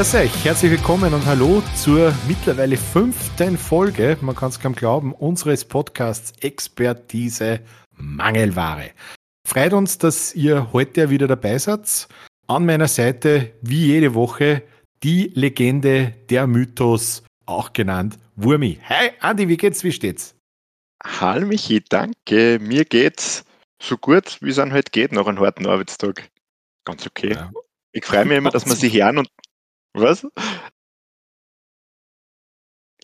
Grüß euch, herzlich willkommen und hallo zur mittlerweile fünften Folge, man kann es kaum glauben, unseres Podcasts Expertise Mangelware. Freut uns, dass ihr heute wieder dabei seid. An meiner Seite, wie jede Woche, die Legende, der Mythos, auch genannt Wurmi. Hi Andi, wie geht's, wie steht's? Hallo Michi, danke. Mir geht's so gut, wie es an heute geht, nach einem harten Arbeitstag. Ganz okay. Ja. Ich freue mich immer, dass man sich hören und. Was?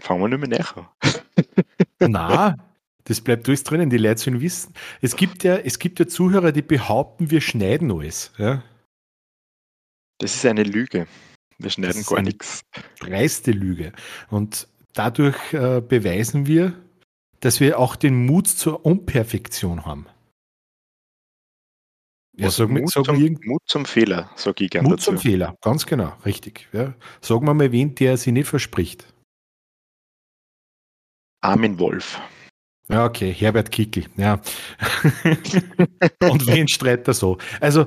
Fangen wir nicht mehr näher Na, das bleibt alles drinnen, die Leute sollen wissen. Es gibt ja, es gibt ja Zuhörer, die behaupten, wir schneiden alles. Ja? Das ist eine Lüge. Wir schneiden gar nichts. Dreiste Lüge. Und dadurch äh, beweisen wir, dass wir auch den Mut zur Unperfektion haben. Ja, sag Mut, sag zum, Mut zum Fehler, sage ich gerne Mut dazu. zum Fehler, ganz genau, richtig. Ja. Sagen wir mal wen, der sich nicht verspricht. Armin Wolf. Ja, okay, Herbert Kickel, ja. Und wen streitet er so? Also,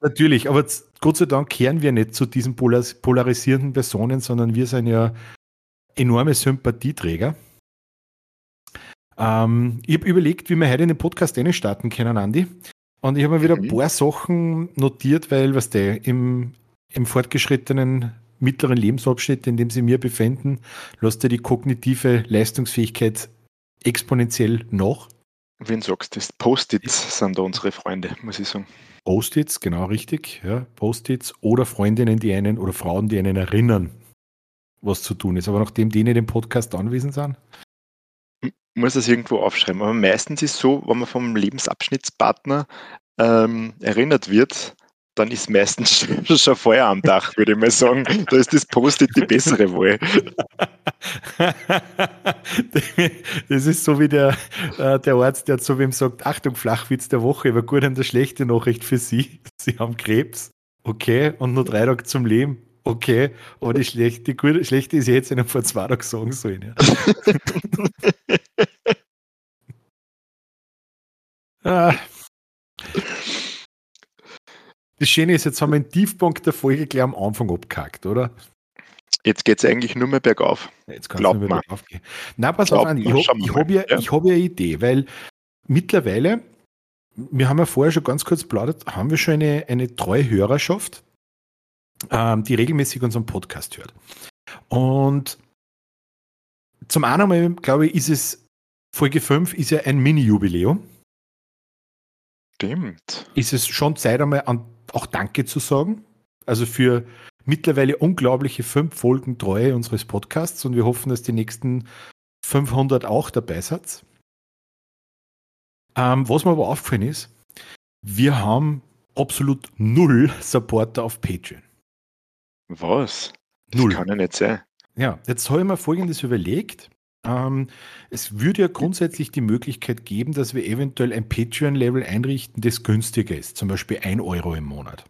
natürlich, aber Gott sei Dank kehren wir nicht zu diesen polarisierenden Personen, sondern wir sind ja enorme Sympathieträger. Ähm, ich habe überlegt, wie wir heute in den Podcast starten können, Andi. Und ich habe mir wieder ein paar Sachen notiert, weil, was der im, im fortgeschrittenen mittleren Lebensabschnitt, in dem sie mir befinden, lässt ja die kognitive Leistungsfähigkeit exponentiell nach. Wen sagst du das? Post-its sind da unsere Freunde, muss ich sagen. Post-its, genau richtig. Ja, Post-its oder Freundinnen, die einen oder Frauen, die einen erinnern, was zu tun ist. Aber nachdem die nicht im Podcast anwesend sind. Muss das irgendwo aufschreiben. Aber meistens ist es so, wenn man vom Lebensabschnittspartner ähm, erinnert wird, dann ist meistens schon Feuer am Dach, würde ich mal sagen. Da ist das Post-it die bessere Wahl. Das ist so wie der, äh, der Arzt, der zu wem sagt, Achtung, Flachwitz der Woche, aber gut eine schlechte Nachricht für Sie. Sie haben Krebs. Okay, und nur drei Tage zum Leben. Okay, aber die schlechte, die gute, schlechte ist jetzt einem vor zwei Tagen sagen sollen. Ja. Ah. Das Schöne ist, jetzt haben wir den Tiefpunkt der Folge gleich am Anfang abgehackt, oder? Jetzt geht es eigentlich nur mehr bergauf. Jetzt kann es nur mehr bergauf gehen. Na, pass Glaubt auf, Andi, ich, habe ja, ja. hab ja eine Idee, weil mittlerweile, wir haben ja vorher schon ganz kurz plaudert, haben wir schon eine, eine treue Hörerschaft, ähm, die regelmäßig unseren Podcast hört. Und zum einen glaube ich, ist es, Folge 5 ist ja ein Mini-Jubiläum. Stimmt. Ist es schon Zeit einmal an auch Danke zu sagen. Also für mittlerweile unglaubliche fünf Folgen Treue unseres Podcasts und wir hoffen, dass die nächsten 500 auch dabei seid. Ähm, was mir aber aufgefallen ist, wir haben absolut null Supporter auf Patreon. Was? Das null. kann ja nicht sein. Ja, jetzt habe ich mir Folgendes überlegt. Ähm, es würde ja grundsätzlich die Möglichkeit geben, dass wir eventuell ein Patreon-Level einrichten, das günstiger ist, zum Beispiel 1 Euro im Monat.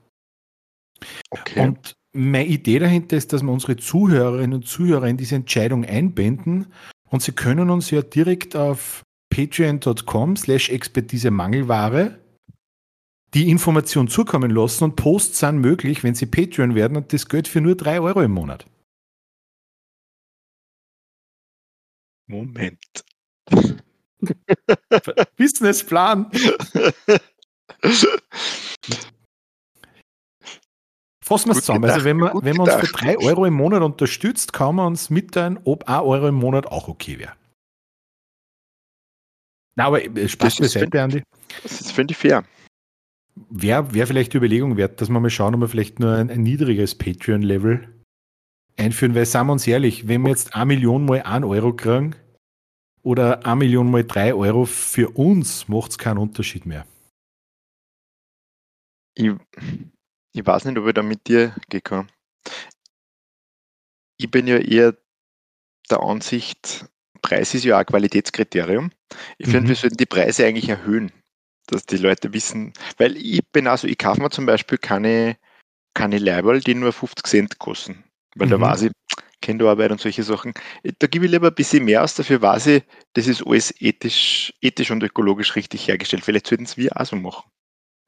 Okay. Und meine Idee dahinter ist, dass wir unsere Zuhörerinnen und Zuhörer in diese Entscheidung einbinden und sie können uns ja direkt auf patreon.com slash expertise Mangelware die Information zukommen lassen und Posts sind möglich, wenn sie Patreon werden und das Geld für nur 3 Euro im Monat. Moment. Businessplan. Fassen wir es zusammen. Also wenn man, wenn man uns für 3 Euro im Monat unterstützt, kann man uns mitteilen, ob 1 Euro im Monat auch okay wäre. Na, aber äh, Spaß beiseite, Andi. Das finde ich fair. Wäre wär vielleicht die Überlegung wert, dass wir mal schauen, ob wir vielleicht nur ein, ein niedriges Patreon-Level einführen, weil, sagen wir uns ehrlich, wenn wir jetzt eine Million mal 1 Euro kriegen oder eine Million mal 3 Euro, für uns macht es keinen Unterschied mehr. Ich, ich weiß nicht, ob ich da mit dir gekommen Ich bin ja eher der Ansicht, Preis ist ja auch ein Qualitätskriterium. Ich finde, mhm. wir sollten die Preise eigentlich erhöhen, dass die Leute wissen, weil ich bin also, ich kaufe mir zum Beispiel keine, keine Label, die nur 50 Cent kosten. Weil mhm. da weiß ich, Kinderarbeit und solche Sachen. Da gebe ich lieber ein bisschen mehr aus, dafür weiß ich, das ist alles ethisch, ethisch und ökologisch richtig hergestellt. Vielleicht sollten es wir auch so machen.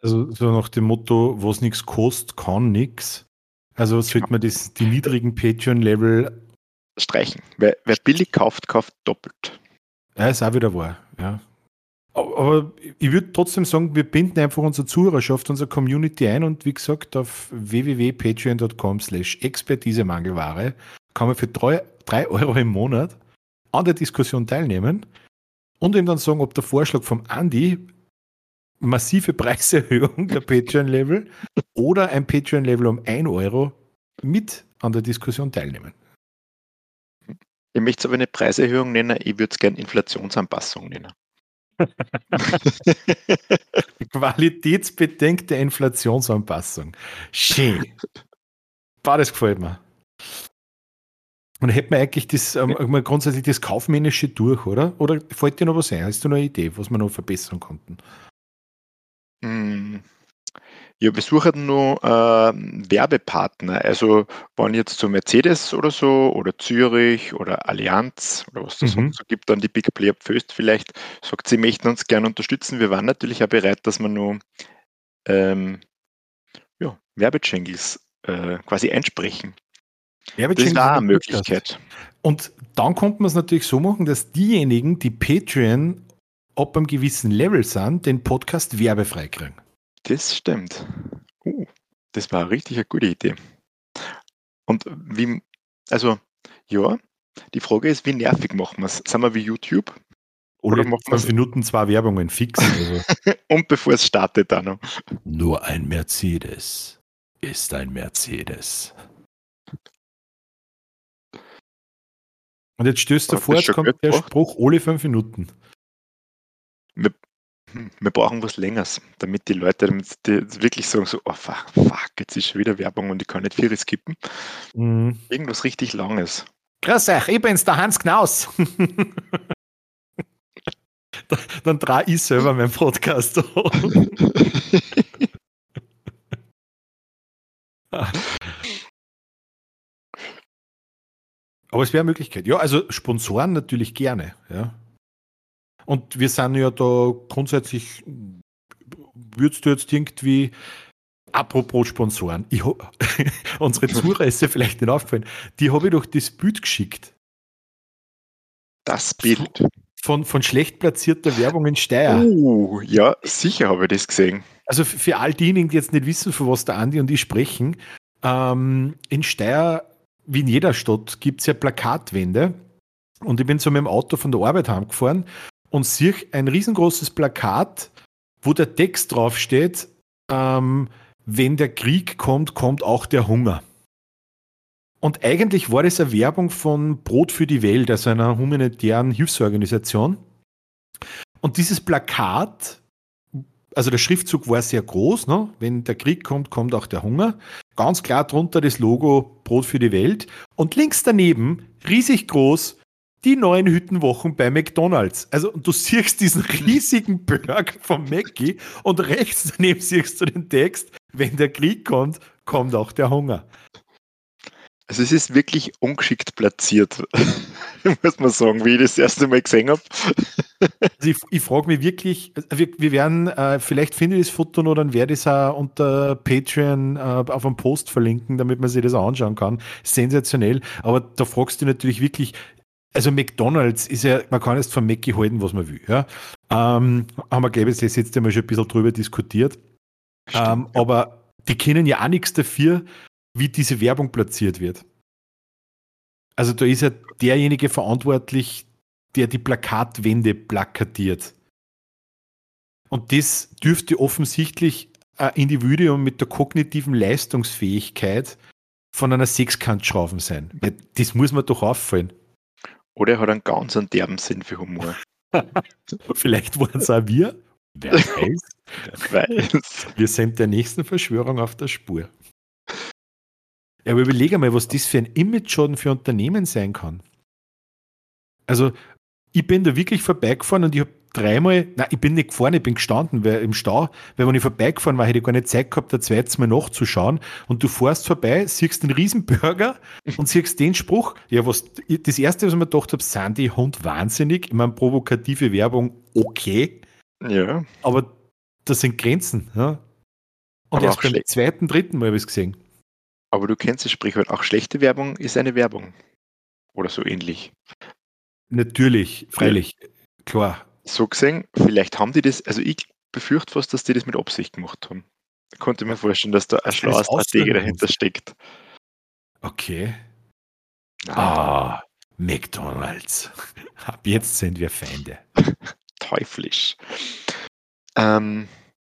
Also so nach dem Motto, was nichts kostet, kann nichts. Also sollte man das, die niedrigen Patreon-Level streichen. Wer, wer, billig kauft, kauft doppelt. Ja, ist auch wieder wahr, ja. Aber ich würde trotzdem sagen, wir binden einfach unsere Zuhörerschaft, unsere Community ein und wie gesagt, auf www.patreon.com slash Expertise-Mangelware kann man für 3 Euro im Monat an der Diskussion teilnehmen und ihm dann sagen, ob der Vorschlag vom Andy massive Preiserhöhung der Patreon-Level oder ein Patreon-Level um 1 Euro mit an der Diskussion teilnehmen. Ich möchte es aber eine Preiserhöhung nennen, ich würde es gerne Inflationsanpassung nennen. Qualitätsbedenkte Inflationsanpassung. Schön. Das gefällt mir. Und hätten wir eigentlich das, ähm, grundsätzlich das Kaufmännische durch, oder? Oder fällt dir noch was ein? Hast du noch eine Idee, was wir noch verbessern konnten? Hm. Ja, wir suchen nur äh, Werbepartner. Also, wenn jetzt so Mercedes oder so oder Zürich oder Allianz oder was das mhm. so gibt, dann die Big Player Pföst vielleicht sagt, sie möchten uns gerne unterstützen. Wir waren natürlich auch bereit, dass wir nur ähm, ja, Werbejingles äh, quasi einsprechen. Ja, das ist eine Möglichkeit. Und dann kommt man es natürlich so machen, dass diejenigen, die Patreon ab einem gewissen Level sind, den Podcast werbefrei kriegen. Das stimmt. Uh, das war richtig eine gute Idee. Und wie, also, ja, die Frage ist, wie nervig machen wir es? Sind wir wie YouTube? Oder, Oder machen wir fünf Minuten zwei Werbungen fix? Also. Und bevor es startet dann noch. Nur ein Mercedes ist ein Mercedes. Und jetzt stößt du vor, jetzt kommt der Spruch alle fünf Minuten. Wir, wir, brauchen was Längeres, damit die Leute damit die wirklich sagen so, oh fuck, fuck, jetzt ist schon wieder Werbung und ich kann nicht viel skippen. Mhm. Irgendwas richtig Langes. Grüß euch, ich bin's, der Hans Knaus. Dann drehe ich selber meinen Podcast Aber es wäre eine Möglichkeit. Ja, also Sponsoren natürlich gerne. Ja. Und wir sind ja da grundsätzlich, würdest du jetzt irgendwie, apropos Sponsoren, ich hab, unsere Zuhörer ist ja vielleicht nicht aufgefallen, die habe ich doch das Bild geschickt. Das Bild? Von, von schlecht platzierter Werbung in Steyr. Uh, ja, sicher habe ich das gesehen. Also für all diejenigen, die jetzt nicht wissen, von was der Andi und ich sprechen, ähm, in Steyr wie in jeder Stadt gibt es ja Plakatwände. Und ich bin zu meinem Auto von der Arbeit heimgefahren und sehe ein riesengroßes Plakat, wo der Text draufsteht, ähm, wenn der Krieg kommt, kommt auch der Hunger. Und eigentlich war das eine Werbung von Brot für die Welt, also einer humanitären Hilfsorganisation. Und dieses Plakat also der Schriftzug war sehr groß, ne? wenn der Krieg kommt, kommt auch der Hunger. Ganz klar drunter das Logo Brot für die Welt. Und links daneben, riesig groß, die neuen Hüttenwochen bei McDonalds. Also du siehst diesen riesigen Burger vom Mackie und rechts daneben siehst du den Text, wenn der Krieg kommt, kommt auch der Hunger. Also es ist wirklich ungeschickt platziert, muss man sagen, wie ich das erste Mal gesehen habe. Also ich, ich frage mich wirklich, wir, wir werden, äh, vielleicht finde ich das Foto noch, dann werde ich es auch unter Patreon äh, auf einem Post verlinken, damit man sich das auch anschauen kann. Sensationell. Aber da fragst du natürlich wirklich, also McDonalds ist ja, man kann jetzt von Mackie halten, was man will. Ja? Ähm, haben wir, glaube ich, das jetzt einmal schon ein bisschen drüber diskutiert. Stimmt, ähm, ja. Aber die kennen ja auch nichts dafür, wie diese Werbung platziert wird. Also da ist ja derjenige verantwortlich, der die Plakatwände plakatiert. Und das dürfte offensichtlich ein Individuum mit der kognitiven Leistungsfähigkeit von einer Sechskantschrauben sein. Das muss man doch auffallen. Oder er hat einen ganz einen derben Sinn für Humor. Vielleicht waren es auch wir. Wer weiß. Wer weiß. Wir sind der nächsten Verschwörung auf der Spur. Ja, aber überlege mal, was das für ein Image-Schaden für Unternehmen sein kann. Also, ich bin da wirklich vorbeigefahren und ich habe dreimal, nein, ich bin nicht gefahren, ich bin gestanden weil, im Stau, weil wenn ich vorbeigefahren war, hätte ich gar nicht Zeit gehabt, ein zweites Mal nachzuschauen. Und du fährst vorbei, siehst den Riesenburger und siehst den Spruch. Ja, was, das erste, was ich mir gedacht habe, sind die Hund wahnsinnig? Ich meine, provokative Werbung, okay. Ja. Aber das sind Grenzen, ja. Und aber erst beim zweiten, dritten Mal habe ich es gesehen. Aber du kennst das Sprichwort, auch schlechte Werbung ist eine Werbung. Oder so ähnlich. Natürlich, freilich, ja. klar. So gesehen, vielleicht haben die das, also ich befürchte fast, dass die das mit Absicht gemacht haben. Ich konnte mir vorstellen, dass da ein schlauer Strategie dahinter steckt. Okay. Ah, McDonalds. Ab jetzt sind wir Feinde. Teuflisch. Ähm,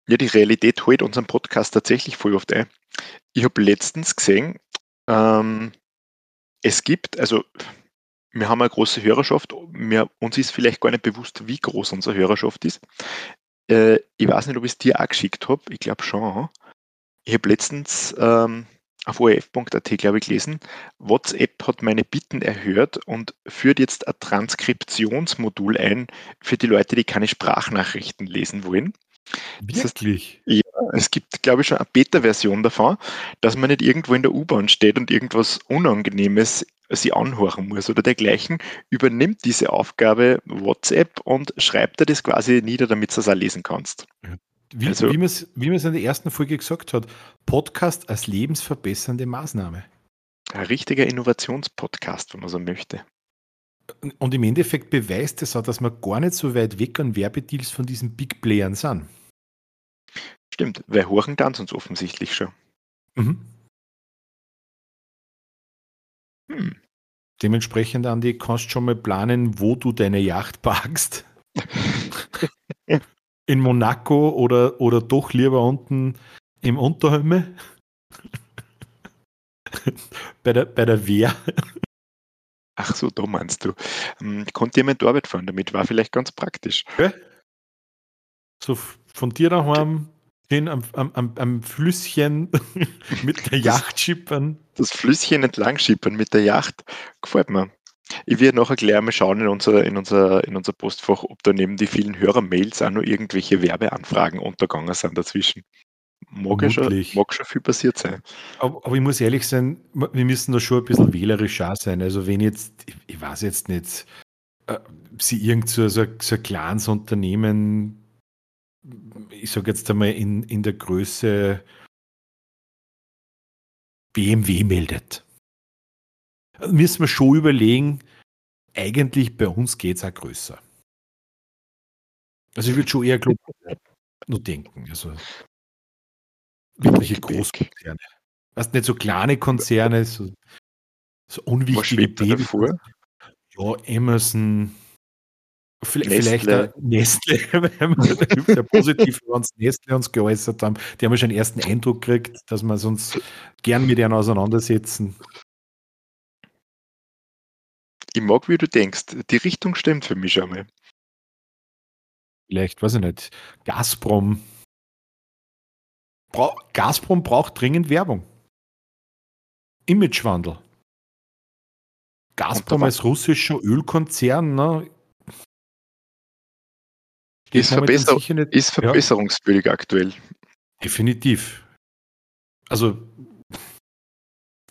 ja, die Realität holt unseren Podcast tatsächlich voll oft ein. Ich habe letztens gesehen, ähm, es gibt, also wir haben eine große Hörerschaft, wir, uns ist vielleicht gar nicht bewusst, wie groß unsere Hörerschaft ist. Äh, ich weiß nicht, ob ich es dir auch geschickt habe, ich glaube schon. Ich habe letztens ähm, auf orf.at, glaube ich, gelesen, WhatsApp hat meine Bitten erhört und führt jetzt ein Transkriptionsmodul ein für die Leute, die keine Sprachnachrichten lesen wollen. Wirklich? Das heißt, ja, es gibt, glaube ich, schon eine Beta-Version davon, dass man nicht irgendwo in der U-Bahn steht und irgendwas Unangenehmes sie anhören muss oder dergleichen, übernimmt diese Aufgabe WhatsApp und schreibt dir das quasi nieder, damit du es auch lesen kannst. Wie, also, wie man es in der ersten Folge gesagt hat, Podcast als lebensverbessernde Maßnahme. Ein richtiger Innovationspodcast, wenn man so möchte. Und im Endeffekt beweist es auch, dass wir gar nicht so weit weg an Werbedeals von diesen Big Playern sind. Stimmt, weil Horchen dann uns offensichtlich schon. Mhm. Hm. Dementsprechend, Andi, kannst du schon mal planen, wo du deine Yacht parkst. In Monaco oder, oder doch lieber unten im Unterhömme? bei, der, bei der Wehr. Ach so, da meinst du. Ähm, konnte jemand Arbeit fahren damit? War vielleicht ganz praktisch. Ja. So von dir daheim hin am, am, am Flüsschen mit der Yacht schippern. Das Flüsschen entlang schippern mit der Yacht gefällt mir. Ich werde nachher gleich mal schauen in unser, in, unser, in unser Postfach, ob da neben die vielen Hörermails auch noch irgendwelche Werbeanfragen untergegangen sind dazwischen. Mag, ja schon, viel passiert sein. Aber, aber, ich muss ehrlich sein, wir müssen da schon ein bisschen wählerisch auch sein. Also wenn jetzt, ich, ich weiß jetzt nicht, äh, sie irgend so, so, so ein kleines Unternehmen, ich sage jetzt einmal in, in der Größe BMW meldet, müssen wir schon überlegen, eigentlich bei uns geht es auch größer. Also ich würde schon eher global nur denken. Also wirkliche Großkonzerne. Was nicht so kleine Konzerne, so, so unwichtige Babys. Ja, Amazon, vielleicht Nestle, Nestle weil wir positiv über uns Nestle uns geäußert haben. Die haben ja schon einen ersten Eindruck gekriegt, dass wir uns gern mit ihnen auseinandersetzen. Ich mag, wie du denkst. Die Richtung stimmt für mich schon mal. Vielleicht, weiß ich nicht. Gazprom Bra Gazprom braucht dringend Werbung. Imagewandel. Gazprom als russischer Ölkonzern, ne? Ist, verbesser nicht, ist verbesserungswürdig ja. aktuell. Definitiv. Also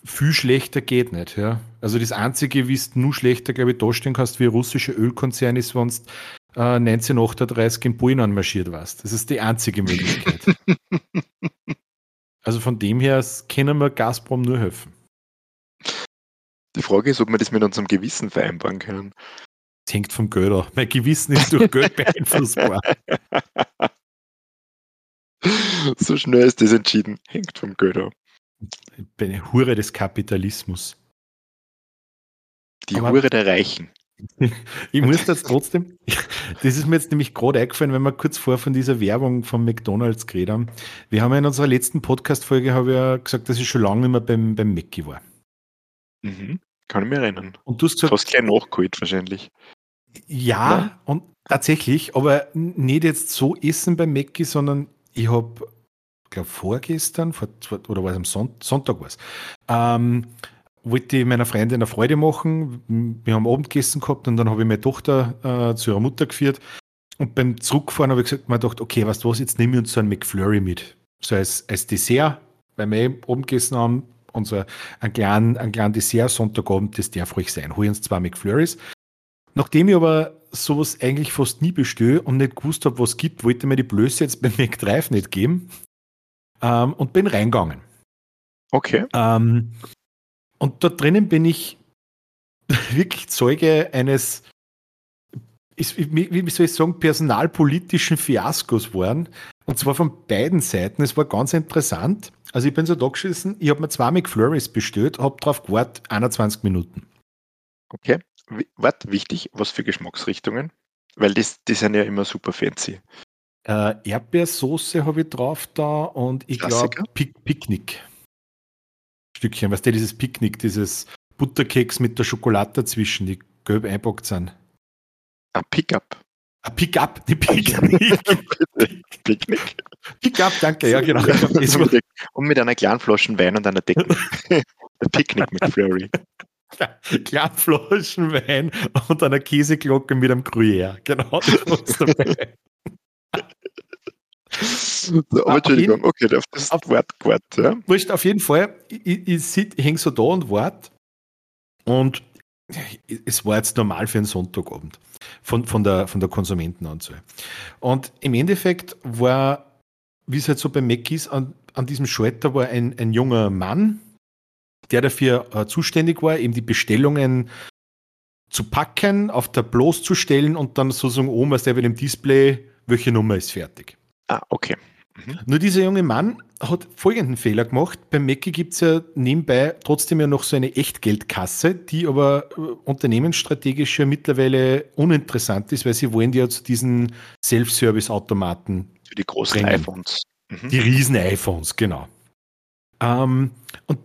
viel schlechter geht nicht, ja. Also das Einzige, wie es nur schlechter, glaube ich, dastehen kannst wie ein russischer Ölkonzern ist, wenn du äh, 1938 in Polen anmarschiert warst. Das ist die einzige Möglichkeit. also von dem her können wir Gazprom nur helfen. Die Frage ist, ob wir das mit unserem Gewissen vereinbaren können. Das hängt vom Geld ab. Mein Gewissen ist durch Geld beeinflussbar. so schnell ist das entschieden. Hängt vom Geld ab. Ich bin eine Hure des Kapitalismus. Die Aber Hure der Reichen ich muss das trotzdem, das ist mir jetzt nämlich gerade eingefallen, wenn wir kurz vor von dieser Werbung von McDonalds geredet haben. Wir haben ja in unserer letzten Podcast-Folge habe ich ja gesagt, dass ich schon lange nicht mehr beim, beim Mackie war. Mhm. Kann ich mich erinnern. Und du hast gesagt. Fast gleich nachgeholt wahrscheinlich. Ja, ja, und tatsächlich, aber nicht jetzt so essen beim Mackie, sondern ich habe, glaube vorgestern, vor, oder war es am Sonntag, Sonntag war es, ähm, wollte ich meiner Freundin eine Freude machen. Wir haben Abendessen gehabt und dann habe ich meine Tochter äh, zu ihrer Mutter geführt. Und beim Zurückfahren habe ich gesagt, mir gedacht, okay, weißt du was, jetzt nehme ich uns so einen McFlurry mit. So als, als Dessert, weil wir eh Abendessen haben, und so einen kleinen, einen kleinen Dessert Sonntagabend, das darf ruhig sein. Hol uns zwei McFlurries. Nachdem ich aber sowas eigentlich fast nie bestelle und nicht gewusst habe, was es gibt, wollte mir die Blöße jetzt beim McDrive nicht geben ähm, und bin reingegangen. Okay. Ähm, und dort drinnen bin ich wirklich Zeuge eines, wie soll ich sagen, personalpolitischen Fiaskos geworden. Und zwar von beiden Seiten. Es war ganz interessant. Also ich bin so da geschissen, ich habe mir zwei McFlurries bestellt, habe drauf gewartet, 21 Minuten. Okay. Wart, wichtig, was für Geschmacksrichtungen? Weil das, die sind ja immer super fancy. Äh, Erdbeersoße habe ich drauf da und ich glaube Pick Picknick. Stückchen, weißt du, dieses Picknick, dieses Butterkeks mit der Schokolade dazwischen, die gelb einpackt sind. Ein Pickup. Ein Pickup, die Picknick. Picknick. Pickup, danke, ja genau. und mit einer kleinen Flasche Wein und einer Decke. Der Picknick mit Flurry. Kleinen Flaschen Wein und einer Käseglocke mit einem Gruyère. Genau, das war's dabei. So, aber Entschuldigung, jeden, okay, auf das auf, Wort gewartet. Ja. Wurscht, auf jeden Fall, ich, ich, ich hänge so da und warte und es war jetzt normal für einen Sonntagabend von, von, der, von der Konsumentenanzahl. Und im Endeffekt war, wie es halt so bei Mac ist, an, an diesem Schalter war ein, ein junger Mann, der dafür äh, zuständig war, eben die Bestellungen zu packen, auf der bloßzustellen und dann sozusagen oben, was der bei dem Display, welche Nummer ist fertig. Ah, okay. Mhm. Nur dieser junge Mann hat folgenden Fehler gemacht. Beim Mackie gibt es ja nebenbei trotzdem ja noch so eine Echtgeldkasse, die aber äh, unternehmensstrategisch ja mittlerweile uninteressant ist, weil sie wollen ja zu diesen Self-Service-Automaten. Für die großen bringen. iPhones. Mhm. Die riesen iPhones, genau. Ähm, und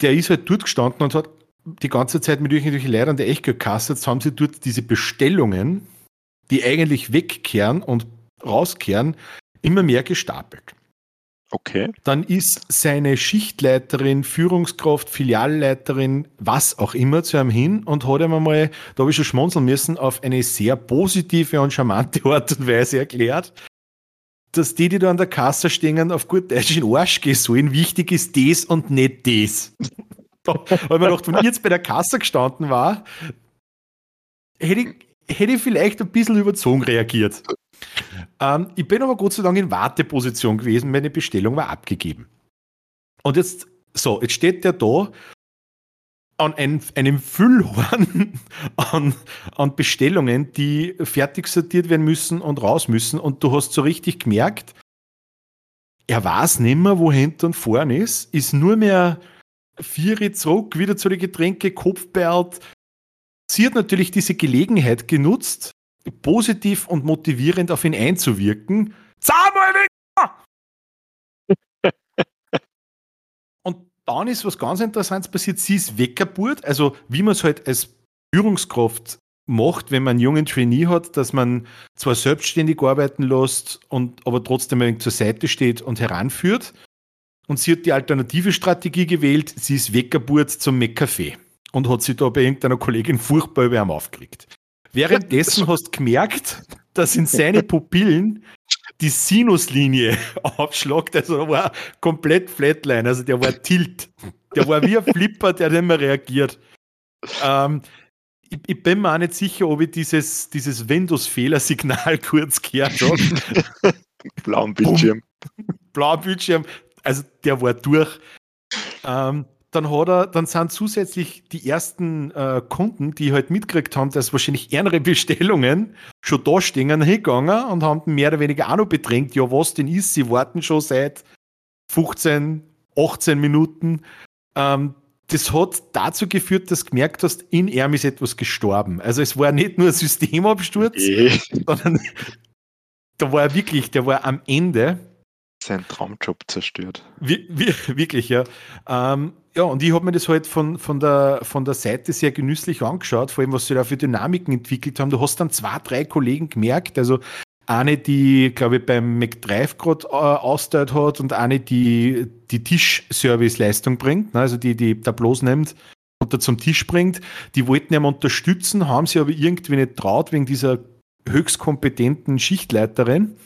der ist halt dort gestanden und hat die ganze Zeit mit irgendwelchen Leitern der Echtgeldkasse, jetzt haben sie dort diese Bestellungen, die eigentlich wegkehren und rauskehren, immer mehr gestapelt. Okay. Dann ist seine Schichtleiterin, Führungskraft, Filialleiterin, was auch immer zu ihm hin und hat ihm einmal, da habe ich schon schmunzeln müssen, auf eine sehr positive und charmante Art und Weise erklärt, dass die, die da an der Kasse stehen, auf gut Deutsch in Arsch gehen sollen. Wichtig ist das und nicht das. Weil man gedacht, wenn ich jetzt bei der Kasse gestanden war, hätte ich, hätte ich vielleicht ein bisschen überzogen reagiert. Ähm, ich bin aber Gott sei Dank in Warteposition gewesen, meine Bestellung war abgegeben. Und jetzt, so, jetzt steht der da an ein, einem Füllhorn an, an Bestellungen, die fertig sortiert werden müssen und raus müssen. Und du hast so richtig gemerkt, er weiß nicht mehr, wo hinten und vorne ist, ist nur mehr vier zurück, wieder zu den Getränke, Kopfbert. Sie hat natürlich diese Gelegenheit genutzt, positiv und motivierend auf ihn einzuwirken. Samuel Und dann ist was ganz Interessantes passiert. Sie ist weggeburt, also wie man es halt als Führungskraft macht, wenn man einen jungen Trainee hat, dass man zwar selbstständig arbeiten lässt und aber trotzdem ein zur Seite steht und heranführt. Und sie hat die alternative Strategie gewählt. Sie ist weggeburt zum McCafé und hat sich da bei irgendeiner Kollegin furchtbar über ihn aufgeregt. Währenddessen hast du gemerkt, dass in seine Pupillen die Sinuslinie aufschlagt. Also er war komplett Flatline, also der war Tilt. Der war wie ein Flipper, der nicht mehr reagiert. Ähm, ich, ich, bin mir auch nicht sicher, ob ich dieses, dieses Windows-Fehlersignal kurz gehört habe. Blauen Bildschirm. Blauer Bildschirm. Also der war durch. Ähm, dann hat er, dann sind zusätzlich die ersten äh, Kunden, die halt mitgekriegt haben, dass wahrscheinlich ärmere Bestellungen schon da stehen, hingegangen und haben mehr oder weniger auch noch bedrängt, ja, was denn ist, sie warten schon seit 15, 18 Minuten. Ähm, das hat dazu geführt, dass du gemerkt hast, in ihm ist etwas gestorben. Also es war nicht nur ein Systemabsturz, sondern da war er wirklich, der war am Ende. Sein Traumjob zerstört. Wie, wie, wirklich, ja. Ähm, ja, und ich habe mir das halt von, von, der, von der Seite sehr genüsslich angeschaut, vor allem was sie da für Dynamiken entwickelt haben. Du hast dann zwei, drei Kollegen gemerkt, also eine, die, glaube ich, beim McDrive gerade äh, austeilt hat und eine, die die Tischservice-Leistung bringt, ne, also die die Tableaus nimmt und da zum Tisch bringt. Die wollten ihn unterstützen, haben sie aber irgendwie nicht traut wegen dieser höchst kompetenten Schichtleiterin.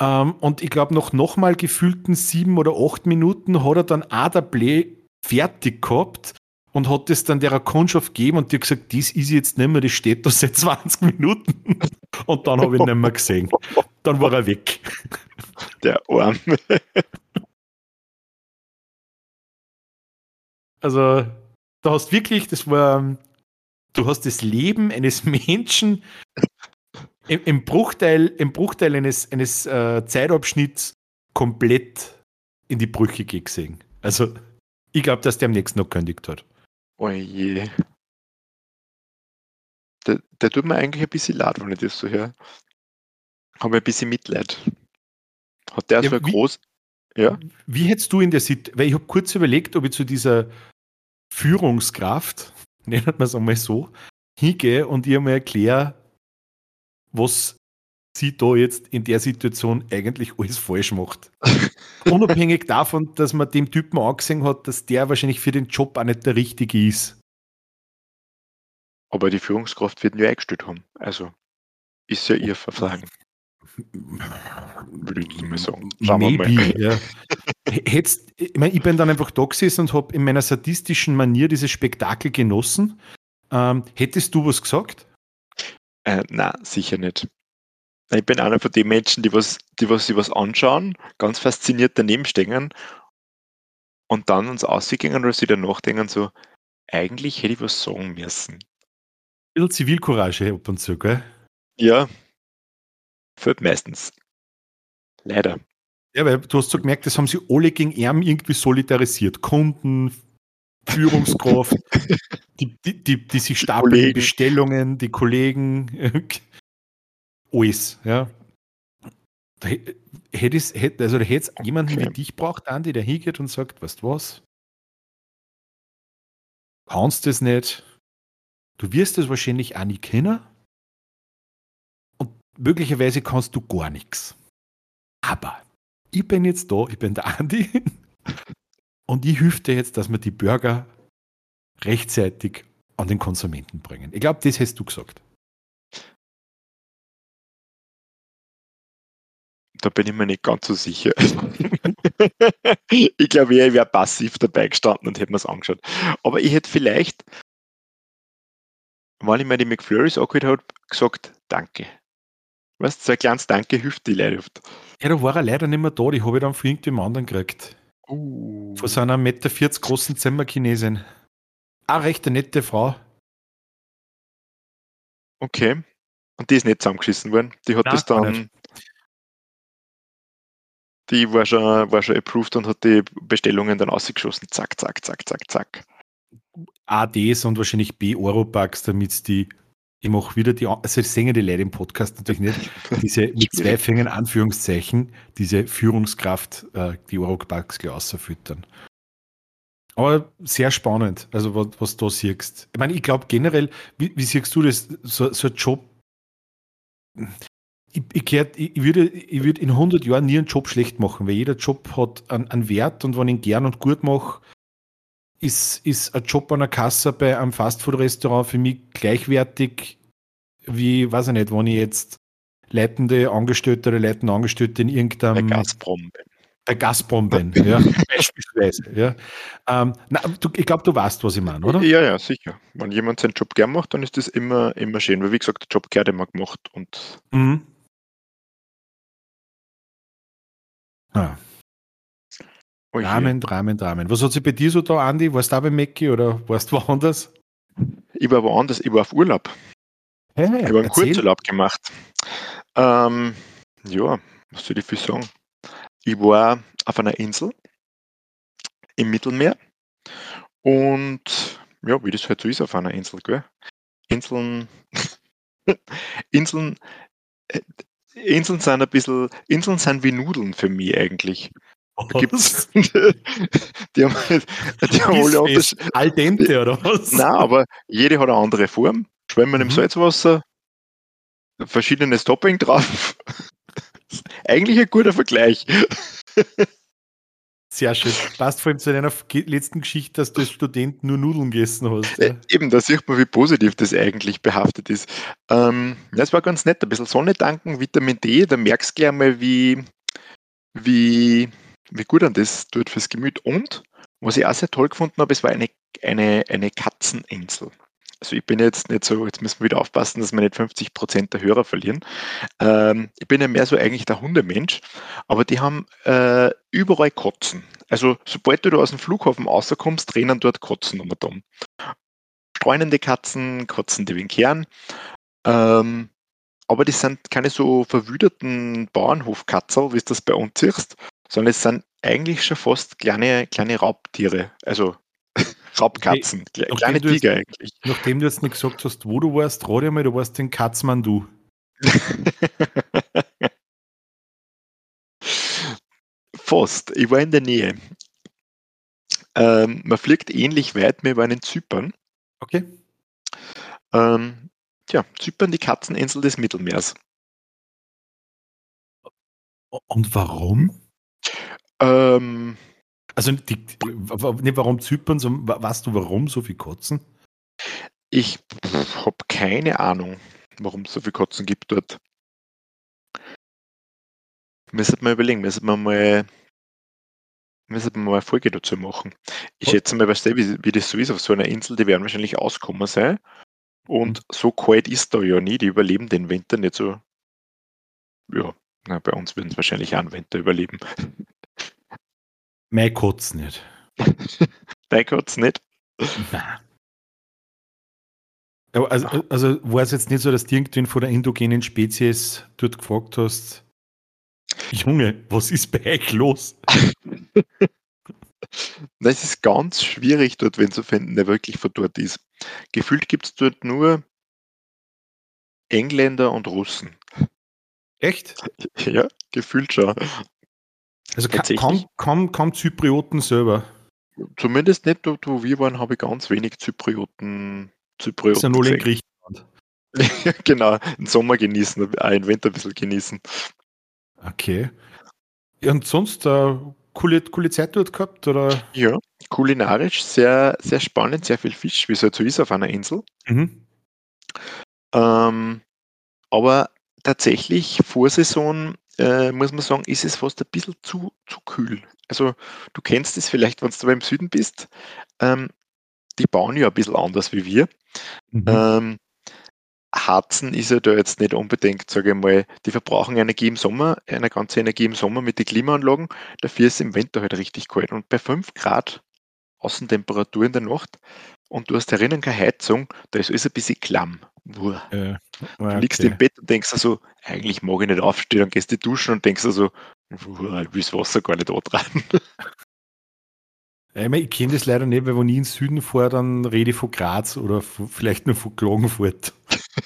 Ähm, und ich glaube, nach nochmal gefühlten sieben oder acht Minuten hat er dann auch der Play fertig gehabt und hat es dann der Kundschaft gegeben und die hat gesagt, das ist jetzt nicht mehr, das steht da seit 20 Minuten. Und dann habe ich ihn nicht mehr gesehen. Dann war er weg. Der Arme. Also, du hast wirklich, das war, du hast das Leben eines Menschen im, im Bruchteil, im Bruchteil eines, eines äh, Zeitabschnitts komplett in die Brüche gesehen. Also, ich glaube, dass der am nächsten noch kündigt hat. Oje. Der, der tut mir eigentlich ein bisschen leid, wenn ich das so höre. Habe ein bisschen Mitleid. Hat der ja, so ein groß. Ja. Wie hättest du in der Situation, weil ich habe kurz überlegt, ob ich zu dieser Führungskraft, nennen wir es einmal so, hingehe und ihr mal erkläre, was sie da jetzt in der Situation eigentlich alles falsch macht. Unabhängig davon, dass man dem Typen angesehen hat, dass der wahrscheinlich für den Job auch nicht der richtige ist. Aber die Führungskraft wird ihn ja eingestellt haben. Also ist ja ihr Verfahren. Würde ich mal sagen. Schauen Maybe, wir mal. Ja. Hättest, ich, mein, ich bin dann einfach da gesessen und habe in meiner sadistischen Manier dieses Spektakel genossen. Ähm, hättest du was gesagt? Äh, na, sicher nicht. Ich bin einer von den Menschen, die was, die was sich was anschauen, ganz fasziniert daneben stehen und dann uns ausgehen oder sich dann nachdenken, so, eigentlich hätte ich was sagen müssen. Ein bisschen Zivilcourage ab und zu, gell? Ja, Fällt meistens. Leider. Ja, weil du hast so gemerkt, das haben sie alle gegen ihn irgendwie solidarisiert. Kunden, Führungskraft, die, die, die, die sich stapeln, Bestellungen, die Kollegen, alles, ja. Da hätte es, hätte, also da hätte es jemanden okay. wie dich braucht, Andi, der hingeht und sagt, weißt du was? Kannst das nicht. Du wirst es wahrscheinlich auch nie kennen möglicherweise kannst du gar nichts. Aber ich bin jetzt da, ich bin der Andi und ich hilf dir jetzt, dass wir die Burger rechtzeitig an den Konsumenten bringen. Ich glaube, das hast du gesagt. Da bin ich mir nicht ganz so sicher. ich glaube, ich wäre passiv dabei gestanden und hätte mir es angeschaut. Aber ich hätte vielleicht, wenn ich mir die McFlurries angehört habe, gesagt, danke. Weißt du, so ein kleines Danke hilft die Leute oft. Ja, da war er leider nicht mehr da, die habe ich dann von irgendjemand anderen gekriegt. Uh. Von so einer 1,40 Meter großen Zimmerchinesin. Eine recht nette Frau. Okay. Und die ist nicht zusammengeschissen worden. Die hat Nein, das dann. Die war schon, war schon approved und hat die Bestellungen dann ausgeschossen. Zack, zack, zack, zack, zack. ADs und wahrscheinlich B-Eurobucks, damit die ich mache wieder die, also ich singen die Leute im Podcast natürlich nicht, diese mit zwei Fingern Anführungszeichen, diese Führungskraft, äh, die Eurobucks gleich außerfüttern. Aber sehr spannend, also was, was du siehst. Ich meine, ich glaube generell, wie, wie, siehst du das, so, so ein Job, ich, ich, ich, würde, ich würde in 100 Jahren nie einen Job schlecht machen, weil jeder Job hat einen, einen Wert und wenn ich ihn gern und gut mache, ist, ist ein Job an der Kasse bei einem Fastfood-Restaurant für mich gleichwertig wie, weiß ich nicht, wenn ich jetzt leitende Angestellte oder leitende Angestellte in irgendeinem. Bei Gazprom bin. Bei Gazprom bin, ja, beispielsweise. Ja. Ähm, na, du, ich glaube, du weißt, was ich meine, oder? Ja, ja, sicher. Wenn jemand seinen Job gern macht, dann ist das immer, immer schön. Weil, wie gesagt, der Job gern immer gemacht und. Mhm. Ah. Oh Rahmen, Rahmen, Rahmen. Was hat sich bei dir so da, Andi? Warst du da bei Mackie oder warst du woanders? Ich war woanders, ich war auf Urlaub. Hey, ich habe einen Kurzurlaub gemacht. Ähm, ja, was soll ich viel sagen? Ich war auf einer Insel im Mittelmeer und ja, wie das halt so ist auf einer Insel, gell? Inseln, Inseln, äh, Inseln sind ein bisschen, Inseln sind wie Nudeln für mich eigentlich. Da gibt's, die haben, die haben alle unterschiedliche. Al dente oder was? Nein, aber jede hat eine andere Form. Schwimmen mhm. im Salzwasser, verschiedenes Topping drauf. Eigentlich ein guter Vergleich. Sehr schön. Passt vor allem zu deiner letzten Geschichte, dass du als Student nur Nudeln gegessen hast. Ja? Eben, da sieht man, wie positiv das eigentlich behaftet ist. Ähm, ja, es war ganz nett. Ein bisschen Sonne tanken, Vitamin D, da merkst du gleich mal, wie, wie wie gut an das tut fürs Gemüt. Und was ich auch sehr toll gefunden habe, es war eine, eine, eine Katzeninsel. Also ich bin jetzt nicht so, jetzt müssen wir wieder aufpassen, dass wir nicht 50 Prozent der Hörer verlieren. Ähm, ich bin ja mehr so eigentlich der Hundemensch, aber die haben äh, überall Kotzen. Also sobald du aus dem Flughafen rauskommst, rennen dort Katzen um und. Streunende Katzen, Katzen, die winken. Ähm, aber das sind keine so verwüderten Bauernhofkatzel, wie du das bei uns siehst, sondern es sind eigentlich schon fast kleine, kleine Raubtiere. Also Raubkatzen, okay. kleine Tiger jetzt, eigentlich. Nachdem du jetzt nicht gesagt hast, wo du warst, rate mal, du warst den Katzmann du. Fast. Ich war in der Nähe. Ähm, man fliegt ähnlich weit, wir waren in Zypern. Okay. Ähm, tja, Zypern, die Katzeninsel des Mittelmeers. Und warum? Ähm, also die, nicht warum Zypern, sondern weißt du, warum so viel Kotzen? Ich habe keine Ahnung, warum es so viel Kotzen gibt dort. Müssen wir überlegen, müssen wir mal, müssen wir mal eine Folge dazu machen. Ich schätze mal, weißt du, wie, wie das so ist auf so einer Insel, die werden wahrscheinlich auskommen sein. Und so kalt ist da ja nie, die überleben den Winter nicht so. Ja, na, bei uns würden es wahrscheinlich auch einen Winter überleben. Mein Kotz nicht. Dein Kotz nicht? Nein. Also, also war es jetzt nicht so, dass du irgendwen von der indogenen Spezies dort gefragt hast, Junge, was ist bei euch los? Es ist ganz schwierig, dort wen zu finden, der wirklich von dort ist. Gefühlt gibt es dort nur Engländer und Russen. Echt? Ja, gefühlt schon. Also kaum, kaum, kaum Zyprioten selber. Zumindest nicht dort, wo wir waren, habe ich ganz wenig Zyprioten. Zyprioten sind alle in Griechenland. genau, den Sommer genießen, auch den Winter ein bisschen genießen. Okay. Und sonst äh, coole, coole Zeit dort gehabt? Oder? Ja, kulinarisch sehr, sehr spannend, sehr viel Fisch, wie es halt so ist auf einer Insel. Mhm. Ähm, aber tatsächlich, Vorsaison äh, muss man sagen, ist es fast ein bisschen zu, zu kühl. Also du kennst es vielleicht, wenn du im Süden bist. Ähm, die bauen ja ein bisschen anders wie wir. Mhm. Ähm, Harzen ist ja da jetzt nicht unbedingt, sage ich mal, die verbrauchen Energie im Sommer, eine ganze Energie im Sommer mit den Klimaanlagen, dafür ist es im Winter halt richtig kalt. Und bei 5 Grad Außentemperatur in der Nacht und du hast herinnen keine Heizung, da ist alles ein bisschen klamm. Äh, okay. Du liegst im Bett und denkst also, eigentlich mag ich nicht aufstehen, dann gehst du duschen und denkst also, ich will das Wasser gar nicht antragen. Ich, ich kenne das leider nicht, weil wenn ich in den Süden fahre, dann rede ich von Graz oder vielleicht nur von Klagenfurt.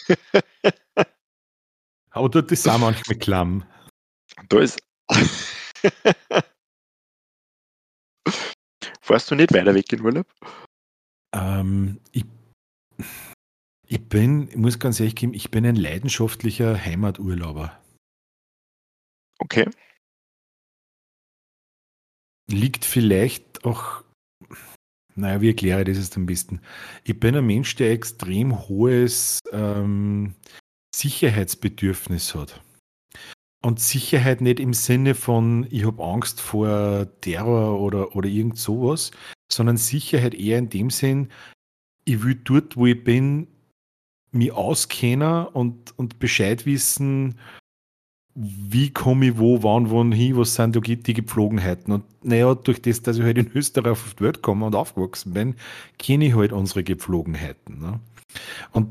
Aber dort ist es auch manchmal klamm. Da ist. Fährst du nicht weiter weg in Urlaub? Ähm, ich, ich bin, ich muss ganz ehrlich geben, ich bin ein leidenschaftlicher Heimaturlauber. Okay. Liegt vielleicht auch naja, wie erkläre ich das jetzt am besten? Ich bin ein Mensch, der extrem hohes ähm, Sicherheitsbedürfnis hat. Und Sicherheit nicht im Sinne von, ich habe Angst vor Terror oder, oder irgend sowas, sondern Sicherheit eher in dem Sinn, ich will dort, wo ich bin, mich auskennen und, und Bescheid wissen, wie komme ich wo, wann, wann hin, was sind die, die Gepflogenheiten. Und naja, durch das, dass ich halt in Österreich auf die Welt komme und aufgewachsen bin, kenne ich halt unsere Gepflogenheiten. Ne? Und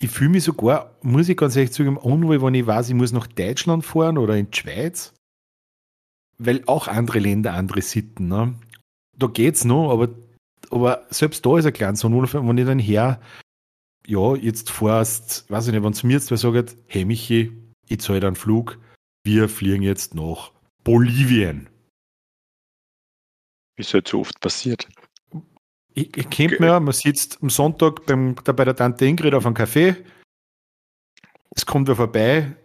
ich fühle mich sogar, muss ich ganz ehrlich sagen, unwohl, wenn ich weiß, ich muss nach Deutschland fahren oder in die Schweiz, weil auch andere Länder andere Sitten. Ne? Da geht's noch, aber, aber selbst da ist ein kleines Unwohl, wenn ich dann her, ja, jetzt fährst, weiß ich nicht, wenn zu mir jetzt wer sagt, hey Michi, ich zahle einen Flug, wir fliegen jetzt nach Bolivien. Wie es halt so oft passiert. Ich, ich kennt mir, man sitzt am Sonntag beim, da bei der Tante Ingrid auf einem Café, es kommt wer vorbei,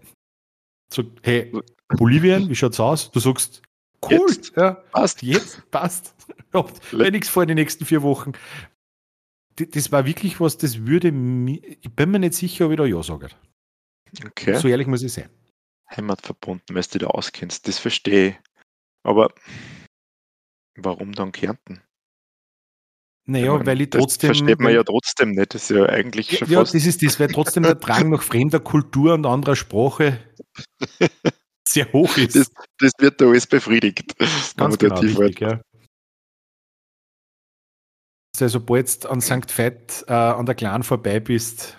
sagt, hey, Bolivien, wie schaut's aus? Du sagst, cool, jetzt, ja, passt, jetzt passt. Wenn nichts vor den nächsten vier Wochen. Das war wirklich was, das würde mir, ich bin mir nicht sicher, ob ich da Ja sage. Okay. So ehrlich muss ich sein. Heimatverbunden, weil du da auskennst, das verstehe ich. Aber warum dann Kärnten? Naja, meine, weil ich trotzdem. Das versteht man ja trotzdem nicht. Das ist ja eigentlich schon ja, fast. Ja, das ist das, weil trotzdem der Drang nach fremder Kultur und anderer Sprache sehr hoch ist. Das, das wird da alles befriedigt. Ganz genau, richtig, ja. Also, sobald du an St. Veit äh, an der Clan vorbei bist,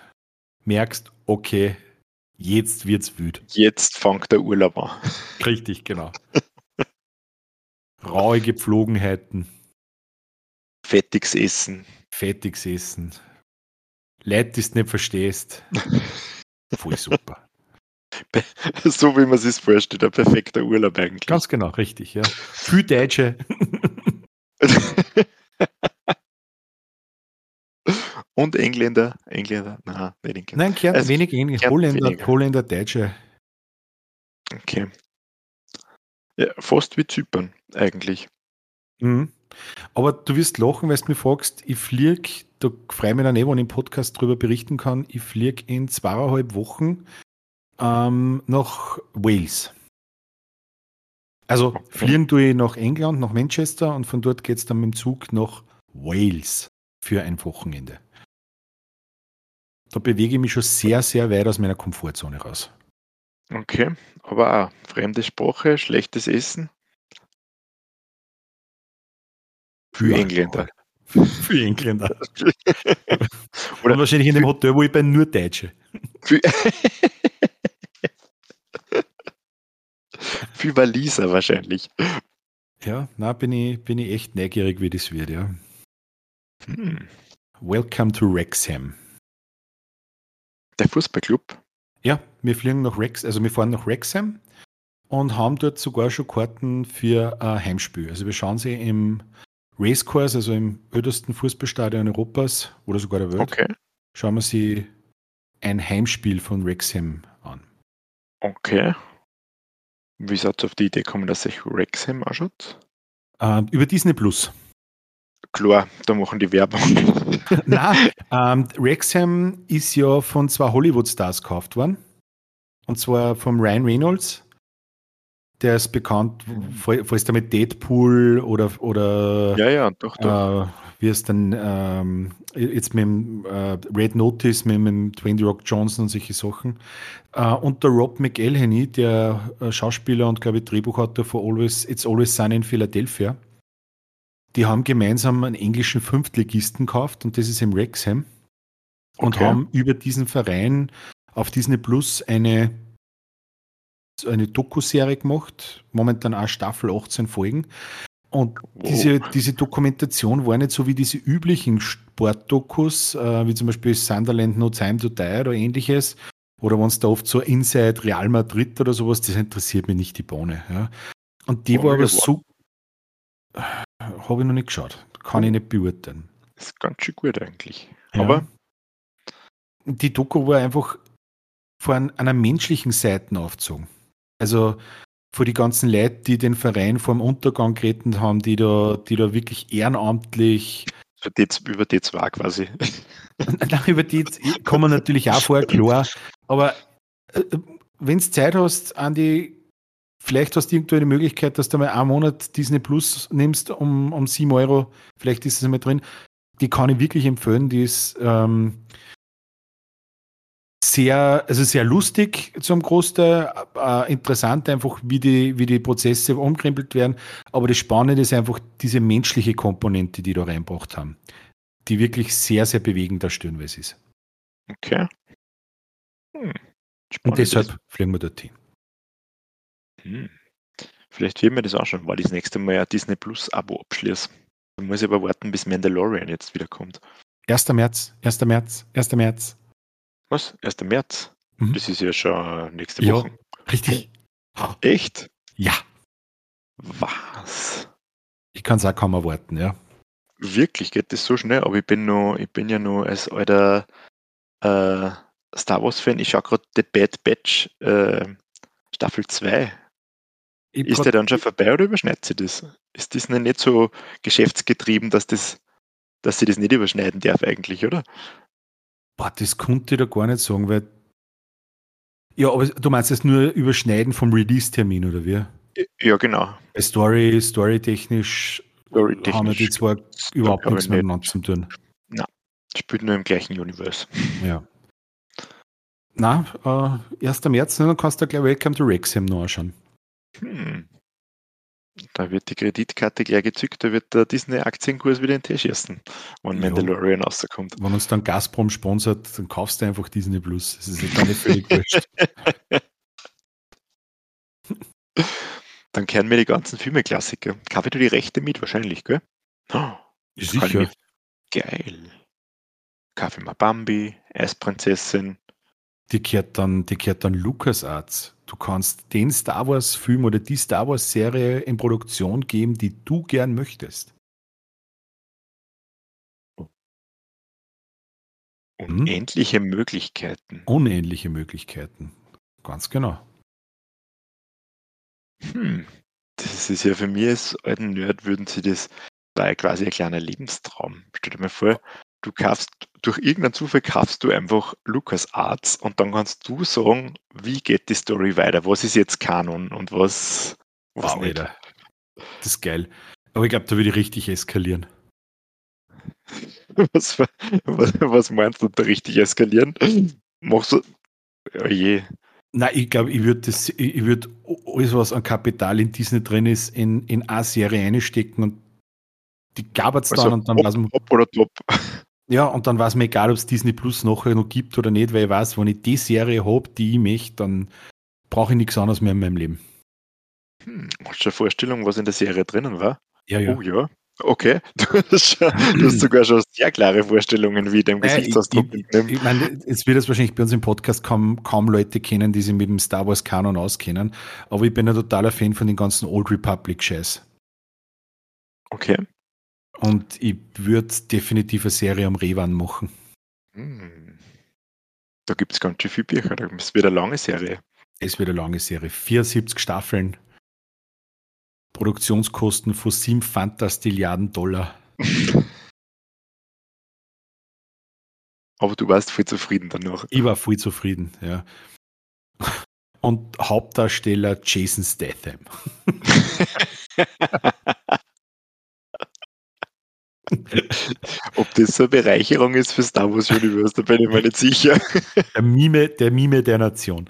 merkst, okay, jetzt wird's wüt. Jetzt fängt der Urlaub an. Richtig, genau. Raue Gepflogenheiten. Fettiges Essen. Fettiges Essen. Leid, die du nicht verstehst. Voll super. So wie man sich vorstellt, ein perfekter Urlaub eigentlich. Ganz genau, richtig, ja. Für Deutsche. Und Engländer. Engländer, nein, wenig. Nein, Kern, also, wenig Engländer. Holländer, weniger. Holländer, Deutsche. Okay. Ja, fast wie Zypern, eigentlich. Mhm. Aber du wirst lachen, wenn du mich fragst, ich fliege, da freue ich mich dann eh, wenn ich im Podcast darüber berichten kann, ich fliege in zweieinhalb Wochen ähm, nach Wales. Also okay. fliegen tue ich nach England, nach Manchester und von dort geht es dann mit dem Zug nach Wales für ein Wochenende. Da bewege ich mich schon sehr, sehr weit aus meiner Komfortzone raus. Okay, aber auch fremde Sprache, schlechtes Essen. Für ja, Engländer. Für Engländer. Oder Und wahrscheinlich in dem Hotel, wo ich bin, nur Deutsche. Für Waliser wahrscheinlich. Ja, na bin ich, bin ich echt neugierig, wie das wird, ja. Hm. Welcome to Wrexham. Der Fußballclub? Ja, wir fliegen nach Rex, also wir fahren nach Wrexham und haben dort sogar schon Karten für ein Heimspiel. Also wir schauen sie im Racecourse, also im ödesten Fußballstadion Europas oder sogar der Welt. Okay. Schauen wir sie ein Heimspiel von Wrexham an. Okay. Wie seid ihr auf die Idee gekommen, dass sich Wrexham anschaut? Äh, über Disney Plus. Klar, da machen die Werbung. Nein, ähm, Wrexham ist ja von zwei Hollywood-Stars gekauft worden. Und zwar vom Ryan Reynolds. Der ist bekannt, falls der mit Deadpool oder, oder ja, ja, doch, doch. Äh, wie es dann ähm, jetzt mit dem äh, Red Notice, mit dem Dwayne Rock Johnson und solche Sachen. Äh, und der Rob McElhenney, der äh, Schauspieler und glaube ich Drehbuchautor für Always, It's Always Sunny in Philadelphia die haben gemeinsam einen englischen Fünftligisten gekauft und das ist im Wrexham. Und okay. haben über diesen Verein auf Disney Plus eine, eine Doku-Serie gemacht, momentan auch Staffel 18 Folgen. Und diese, diese Dokumentation war nicht so wie diese üblichen Sportdokus, äh, wie zum Beispiel Sunderland No Time to Die oder ähnliches, oder wenn es da oft so Inside Real Madrid oder sowas, das interessiert mich nicht die Bohne. Ja. Und die oh, war aber so, habe ich noch nicht geschaut. Kann ich nicht beurteilen. Das ist ganz schön gut eigentlich. Ja. Aber die Doku war einfach von einer menschlichen Seite aufgezogen. Also vor die ganzen Leute, die den Verein vor dem Untergang gerettet haben, die da, die da wirklich ehrenamtlich. Die, über die zwei quasi. Nein, über die kommen natürlich auch vor, klar. Aber äh, wenn du Zeit hast, an die Vielleicht hast du irgendwo eine Möglichkeit, dass du mal einen Monat Disney Plus nimmst um, um 7 Euro. Vielleicht ist es einmal drin. Die kann ich wirklich empfehlen. Die ist ähm, sehr, also sehr lustig zum Großteil, äh, interessant einfach, wie die, wie die Prozesse umkrempelt werden. Aber das Spannende ist einfach diese menschliche Komponente, die da reinbracht haben, die wirklich sehr, sehr bewegend darstellen, was es ist. Okay. Hm. Und deshalb fliegen wir dorthin. Hm. Vielleicht wird mir das auch schon, weil ich das nächste Mal ein Disney Plus Abo abschließe. Dann muss ich aber warten, bis Mandalorian jetzt wieder kommt. 1. März, 1. März, 1. März. Was? 1. März? Mhm. Das ist ja schon nächste Woche. Ja, richtig. Echt? Ja. Was? Ich kann es auch kaum erwarten, ja. Wirklich, geht das so schnell? Aber ich bin noch, ich bin ja nur als alter äh, Star Wars-Fan, ich schaue gerade The Bad Batch äh, Staffel 2 ist der dann schon vorbei oder überschneidet sie das? Ist Disney nicht so geschäftsgetrieben, dass, das, dass sie das nicht überschneiden darf eigentlich, oder? Boah, das konnte ich da gar nicht sagen, weil. Ja, aber du meinst jetzt nur überschneiden vom Release-Termin, oder wie? Ja, genau. Story, storytechnisch Story haben wir die zwar überhaupt nichts miteinander zu tun. Nein, spielt nur im gleichen Universe. Ja. Na, äh, 1. März, dann kannst du gleich Welcome to Wrexham noch anschauen. Hm. Da wird die Kreditkarte gleich gezückt, da wird der Disney-Aktienkurs wieder in den Tisch schießen, wenn Ja. Mandalorian rauskommt. Wenn uns dann Gazprom sponsert, dann kaufst du einfach Disney Plus. Das ist dann nicht völlig wurscht. Dann kehren mir die ganzen Filme-Klassiker. Kaufe du die Rechte mit, wahrscheinlich, gell? Oh, Sicher. Geil. Kaffee mal Bambi, Eisprinzessin. Die kehrt dann, die kehrt dann LucasArts. Du kannst den Star Wars-Film oder die Star Wars-Serie in Produktion geben, die du gern möchtest. Unendliche Möglichkeiten. Unähnliche Möglichkeiten. Ganz genau. Hm. Das ist ja für mich als alten Nerd, würden sie das, war ja quasi ein kleiner Lebenstraum. Stell dir mal vor, du kaufst, durch irgendeinen Zufall kaufst du einfach Lucas Arts und dann kannst du sagen, wie geht die Story weiter, was ist jetzt Kanon und was, was Wow, nicht. Alter. Das ist geil. Aber ich glaube, da würde ich richtig eskalieren. Was, was, was meinst du da richtig eskalieren? Machst du, oh je, Nein, ich glaube, ich würde das, ich würde alles, was an Kapital in Disney drin ist, in, in eine Serie einstecken und die gabert also dann und dann weiß man, top oder top. Ja, und dann weiß mir egal, ob es Disney Plus nachher noch gibt oder nicht, weil ich weiß, wenn ich die Serie habe, die ich möchte, dann brauche ich nichts anderes mehr in meinem Leben. Hm, hast du eine Vorstellung, was in der Serie drinnen war? Ja, ja. Oh ja. Okay, du hast, schon, du hast sogar schon sehr klare Vorstellungen, wie dem ich, Gesichtsausdruck ich, entnimmt. ich meine, es wird es wahrscheinlich bei uns im Podcast kaum, kaum Leute kennen, die sich mit dem Star Wars Kanon auskennen. Aber ich bin ein totaler Fan von den ganzen Old Republic Scheiß. Okay. Und ich würde definitiv eine Serie am Revan machen. Hm. Da gibt es ganz schön viele Bücher. Das wird eine lange Serie. Es wird eine lange Serie. 74 Staffeln. Produktionskosten von 7 Fantastilliarden Dollar. Aber du warst viel zufrieden danach. Ich war voll zufrieden, ja. Und Hauptdarsteller Jason Statham. Ob das so eine Bereicherung ist für Star Wars Universe, da bin ich mir nicht sicher. Der Mime, der Mime der Nation.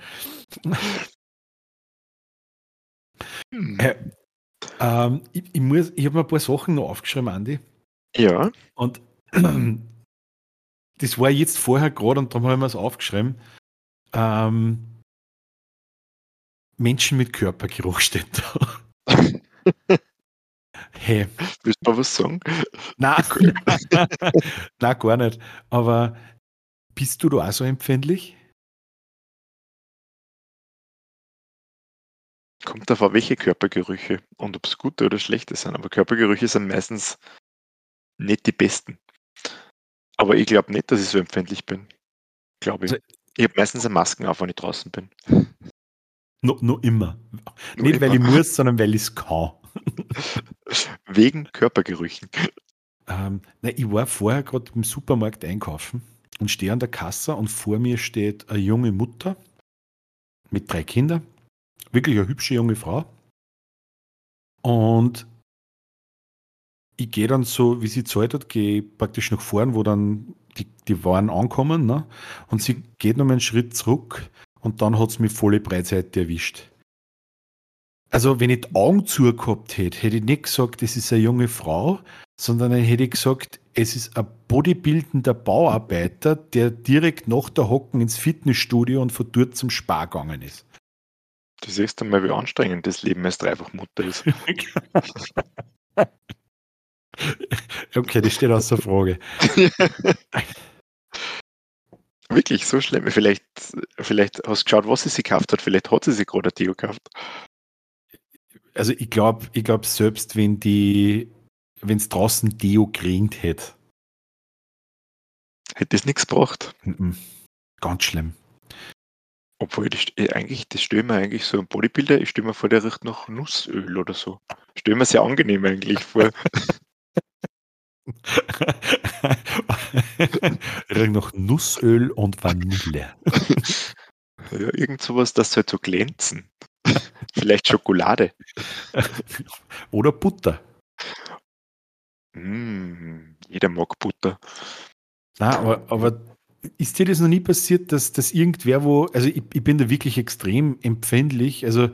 Hm. Äh, ähm, ich ich, muss- ich habe mir ein paar Sachen noch aufgeschrieben, Andi. Ja, Und das war jetzt vorher gerade und darum habe ich mir es aufgeschrieben. Ähm, Menschen mit Körpergeruch steht da. hey, willst du mal was sagen? nein, nein, gar nicht. Aber bist du da auch so empfindlich? Kommt davon, welche Körpergerüche und ob es gute oder schlechte sind. Aber Körpergerüche sind meistens nicht die besten. Aber ich glaube nicht, dass ich so empfindlich bin. Glaube ich. Also- Ich habe meistens eine Masken auf, wenn ich draußen bin. No, no immer. Nur nicht, weil ich immer. muss, sondern weil ich es kann. Wegen Körpergerüchen. Ähm, nein, ich war vorher gerade im Supermarkt einkaufen und stehe an der Kasse und vor mir steht eine junge Mutter mit drei Kindern. Wirklich eine hübsche junge Frau. Und ich gehe dann so, wie sie zahlt hat, gehe praktisch nach vorn, wo dann die, die Waren ankommen. Ne? Und sie geht noch einen Schritt zurück und dann hat es mich volle Breitseite erwischt. Also, wenn ich die Augen zugehabt hätte, hätte ich nicht gesagt, es ist eine junge Frau, sondern dann hätte ich gesagt, es ist ein bodybuildender Bauarbeiter, der direkt nach der Hocken ins Fitnessstudio und von dort zum Spar gegangen ist. Du siehst dann mal, wie anstrengend das Leben als Dreifachmutter ist. okay, das steht außer Frage. Wirklich so schlimm. Vielleicht, vielleicht hast du geschaut, was sie sich gekauft hat. Vielleicht hat sie sich gerade ein Deo gekauft. Also ich glaube, ich glaube selbst wenn die, wenn es draußen Deo geringt hätte, Hätte das nichts gebracht. mhm, ganz schlimm. Obwohl, das, äh, eigentlich, das stelle mir eigentlich so ein Bodybuilder, ich stelle mir vor, der riecht nach Nussöl oder so. Stelle mir sehr angenehm eigentlich vor. Riecht nach Nussöl und Vanille. Ja, irgend sowas, das soll so glänzen. Vielleicht Schokolade. Oder Butter. Mm, jeder mag Butter. Na, aber, aber ist dir das noch nie passiert, dass, dass irgendwer wo, also ich, ich bin da wirklich extrem empfindlich, also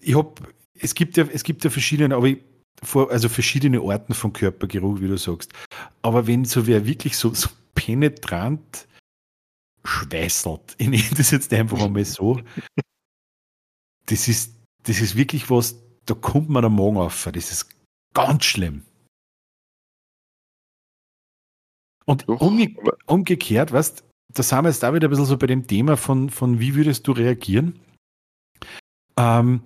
ich habe, es gibt ja, es gibt ja verschiedene, aber ich, vor, also verschiedene Arten von Körpergeruch, wie du sagst. Aber wenn so wer wirklich so, so penetrant schweißelt, ich nenne das jetzt einfach einmal so, das ist, das ist wirklich was, da kommt man der Morgen auf. Das ist ganz schlimm. Und umge umgekehrt, weißt da sind wir jetzt da wieder ein bisschen so bei dem Thema von, von wie würdest du reagieren? Ähm,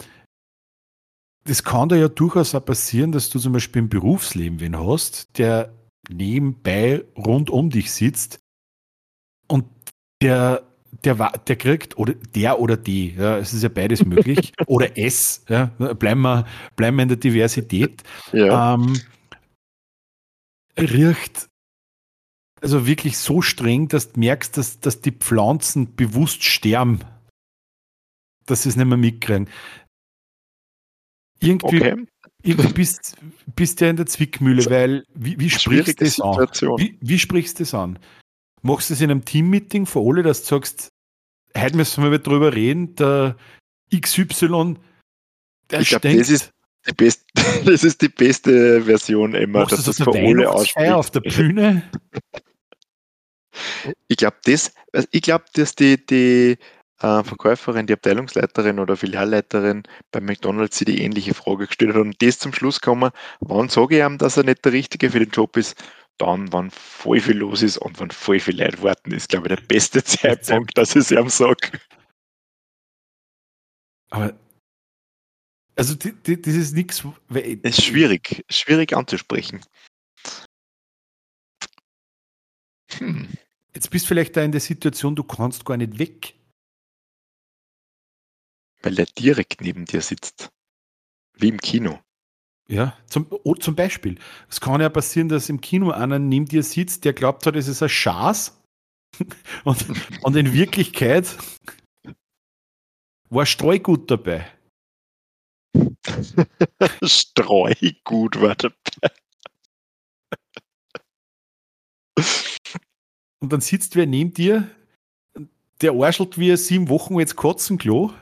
das kann da ja durchaus auch passieren, dass du zum Beispiel im Berufsleben wen hast, der nebenbei rund um dich sitzt und der, der, der kriegt, oder der oder die, ja, es ist ja beides möglich, oder es, ja, bleiben, wir, bleiben wir in der Diversität, ja. ähm, riecht also wirklich so streng, dass du merkst, dass, dass die Pflanzen bewusst sterben, dass sie es nicht mehr mitkriegen. Irgendwie, okay. irgendwie bist, bist du ja in der Zwickmühle, weil wie, wie sprichst du das an? Wie, wie sprichst du das an? Machst du es in einem Teammeeting für alle, dass du sagst, heute müssen wir drüber reden, der XY, der ich glaub, das ist die best, das ist die beste Version immer, dass das, das für alle ausspricht. auf der Bühne? Ich glaube, das, ich glaube, dass die, die äh, Verkäuferin, die Abteilungsleiterin oder Filialleiterin bei McDonalds die ähnliche Frage gestellt hat und das zum Schluss kommen, wann sage ich ihm, dass er nicht der Richtige für den Job ist? Dann, wann voll viel los ist und wann voll viel Leid warten, ist, glaube ich, der beste Zeitpunkt, dass ich es ihm sage. Aber also das ist nichts. Es ist schwierig, schwierig anzusprechen. Hm. Jetzt bist du vielleicht da in der Situation, du kannst gar nicht weg. Weil er direkt neben dir sitzt. Wie im Kino. Ja, zum, oh, zum Beispiel. Es kann ja passieren, dass im Kino einer neben dir sitzt, der glaubt hat, es ist ein Schaß. und, und in Wirklichkeit war Streugut dabei. Streugut war dabei. Und dann sitzt wer neben dir, der arschelt wie sieben Wochen jetzt kotzen Klo.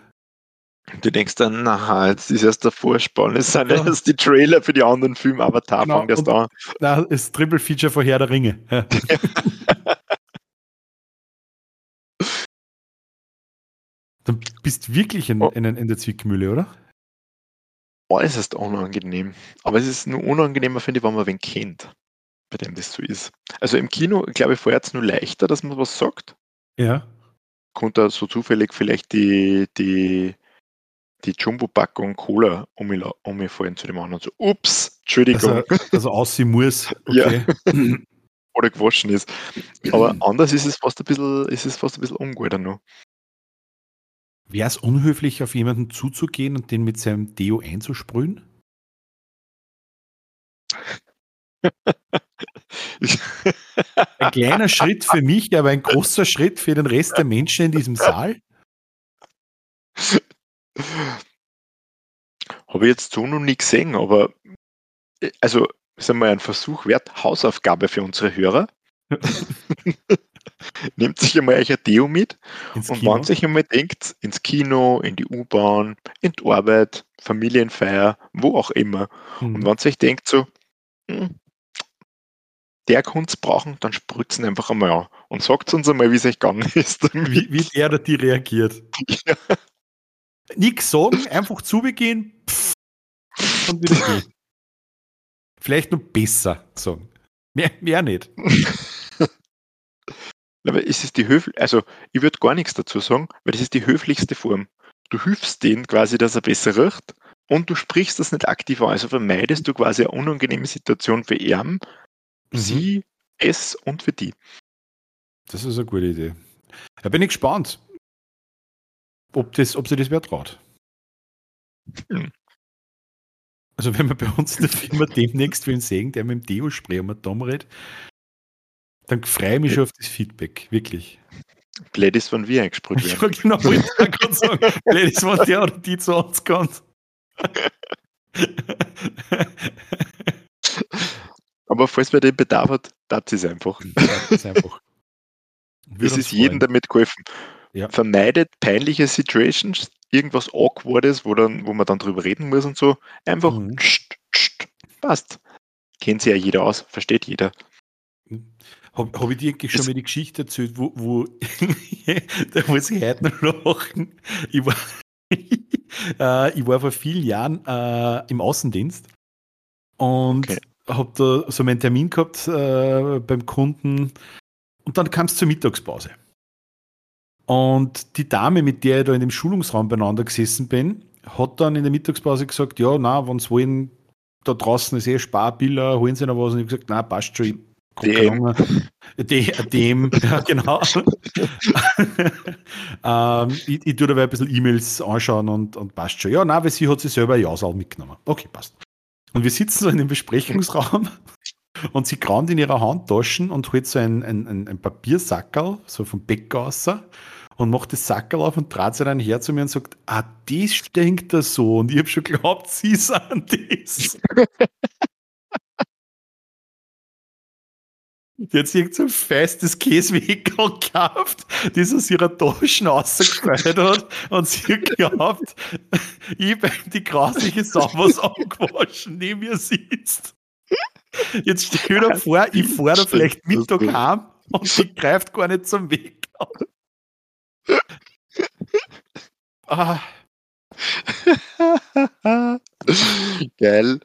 Du denkst dann, na, jetzt ist erst der Vorspann, es sind ja. erst die Trailer für die anderen Filme, Avatar genau, fangen erst an. Na, ist Triple Feature von Herr der Ringe. Ja. dann bist wirklich in, in, in der Zwickmühle, oder? Äußerst unangenehm. Aber es ist nur unangenehmer, finde ich, wenn man wen kennt bei dem das so ist. Also im Kino, glaube ich, vorher es nur leichter, dass man was sagt. Ja. Kommt da so zufällig vielleicht die, die, die Jumbo-Packung Cola um mich, um mich fallen zu dem anderen. So, ups, Entschuldigung. Also, also aussehen muss. Okay. Ja. Oder gewaschen ist. Aber anders ist es fast ein bisschen, ist es fast ein bisschen unguter noch. Wäre es unhöflich, auf jemanden zuzugehen und den mit seinem Deo einzusprühen? ein kleiner Schritt für mich, aber ein großer Schritt für den Rest der Menschen in diesem Saal. Habe ich jetzt so noch nie gesehen, aber also ist einmal ein Versuch wert, Hausaufgabe für unsere Hörer. Nehmt sich einmal euch ein Deo mit ins und Kino. wenn sich einmal denkt, ins Kino, in die U-Bahn, in die Arbeit, Familienfeier, wo auch immer. Mhm. Und wenn sich denkt so, hm, der Kunst brauchen, dann spritzen einfach einmal an und sagt uns einmal, wie es euch gegangen ist. Wie, wie der oder die reagiert. Ja. Nix sagen, einfach zubegehen pff, und wieder gehen. Vielleicht noch besser sagen. Mehr, mehr nicht. Aber es ist die höflich, also ich würde gar nichts dazu sagen, weil das ist die höflichste Form. Du hilfst denen quasi, dass er besser riecht und du sprichst das nicht aktiv an. Also vermeidest du quasi eine unangenehme Situation für ihn, Mhm. sie, es und für die. Das ist eine gute Idee. Da bin ich gespannt, ob, das, ob sie das wer traut. Hm. Also wenn wir bei uns in der Firma demnächst wen sehen, der mit dem Deo-Spray den Daumen redet, dann freue ich mich schon auf das Feedback, wirklich. Blöd ist, wenn wir eingesprüht werden. Ja, genau, ich gerade sagen. Blöd ist, wenn der oder die zu uns kommt. Aber falls man den Bedarf hat, das ist einfach. Das ist einfach. es ist jedem damit geholfen. Ja. Vermeidet peinliche Situations, irgendwas Awkwardes, wo, dann, wo man dann drüber reden muss und so, einfach Mhm. tsch, tsch, passt. Kennt sich ja jeder aus, versteht jeder. Habe hab ich dir eigentlich schon mal die Geschichte erzählt, wo, wo da muss ich heute noch lachen. Ich war, äh, ich war vor vielen Jahren äh, im Außendienst und Okay. habe da so meinen Termin gehabt äh, beim Kunden und dann kam es zur Mittagspause. Und die Dame, mit der ich da in dem Schulungsraum beieinander gesessen bin, hat dann in der Mittagspause gesagt, ja, na, wenn sie wollen, da draußen ist eh Sparbiller, holen sie noch was. Und ich habe gesagt, na, passt schon, ich guck DM. lang. D- Dem, ja, genau. ähm, ich, ich tue dabei ein bisschen E-Mails anschauen und, und passt schon. Ja, nein, weil sie hat sich selber ein Jausal mitgenommen. Okay, passt. Und wir sitzen so in dem Besprechungsraum und sie kramt in ihrer Handtaschen und holt so ein, ein, ein, ein Papiersackerl, so vom Bäcker aus, und macht das Sackerl auf und dreht sich dann her zu mir und sagt, ah, das stinkt da so. Und ich habe schon geglaubt, sie sind das. Sich irgend so ein festes Käsewickel gekauft, das aus ihrer Tasche rausgefallen hat und sie hat geglaubt, ich bin die grausliche Sau, was angewaschen neben mir sitzt. Jetzt stell dir vor, ich fahre da vielleicht Mittag heim und die greift gar nicht zum Weg. Ah, Geil.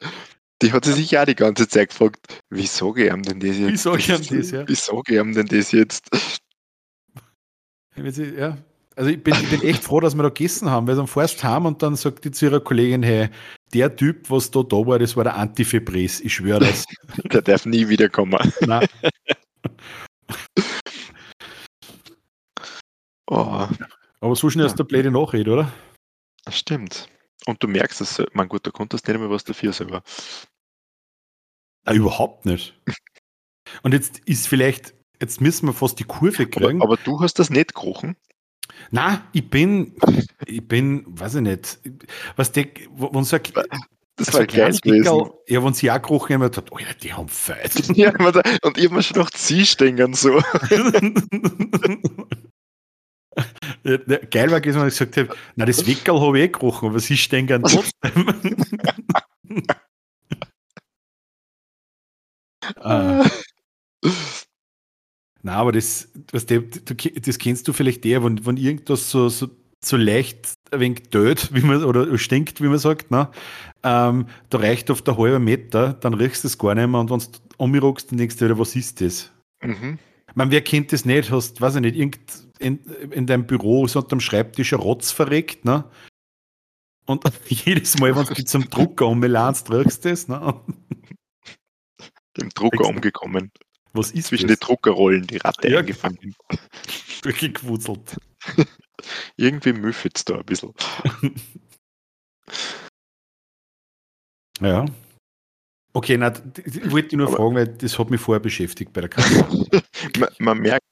Die hat sie sich ja die ganze Zeit gefragt, wie sage ich ihm denn das jetzt? Wie sag ich ihm das, ja? Wie sage ich ihm denn das jetzt? ja. Also ich bin, ich bin echt froh, dass wir da gegessen haben, weil dann fährst du heim und dann sagt die zu ihrer Kollegin, hey, der Typ, was da da war, das war der Antifebres, ich schwöre das. Der darf nie wiederkommen. Nein. Oh, Aber so schnell ist der blöde Nachrede, oder? das stimmt. Und du merkst es, mein gut, da konntest du nicht mehr was dafür selber. Na, überhaupt nicht. Und jetzt ist vielleicht, jetzt müssen wir fast die Kurve kriegen. Aber, aber du hast das nicht gerochen? Na, ich bin, ich bin, weiß ich nicht, was der, wenn so ein, Das so war kleines gewesen. Ja, wenn sie auch gerochen haben, hat, oh ja, die haben Feit. Ja, und ich habe mir schon gedacht, sie stehen so. Der- Geil war gewesen, wenn ich gesagt habe, na das Weckerl habe ich eh gerochen, aber sie stehen gern trotzdem. ah, na, aber das, was der, du, das kennst du vielleicht eher, wenn, wenn irgendwas so, so, so leicht ein wenig död, wie man, oder stinkt, wie man sagt, ne? ähm, da reicht oft ein halber Meter, dann riechst du es gar nicht mehr und wenn du umruckst, dann denkst du wieder, was ist das? Mhm. Man, wer kennt das nicht? Hast, weiß ich nicht, irgend in, in deinem Büro so unterm Schreibtisch ein Rotz verreckt, ne? Und jedes Mal, wenn du dich zum Drucker ummelernst, riechst du das, ne? Dem Drucker umgekommen. Was ist Zwischen das? den Druckerrollen, die Ratte Ja. eingefangen. Durchgewurzelt. Irgendwie müffelt es da ein bisschen. Ja. Okay, na, ich wollte dich nur Aber- fragen, weil das hat mich vorher beschäftigt bei der Kasse. Man, man merkt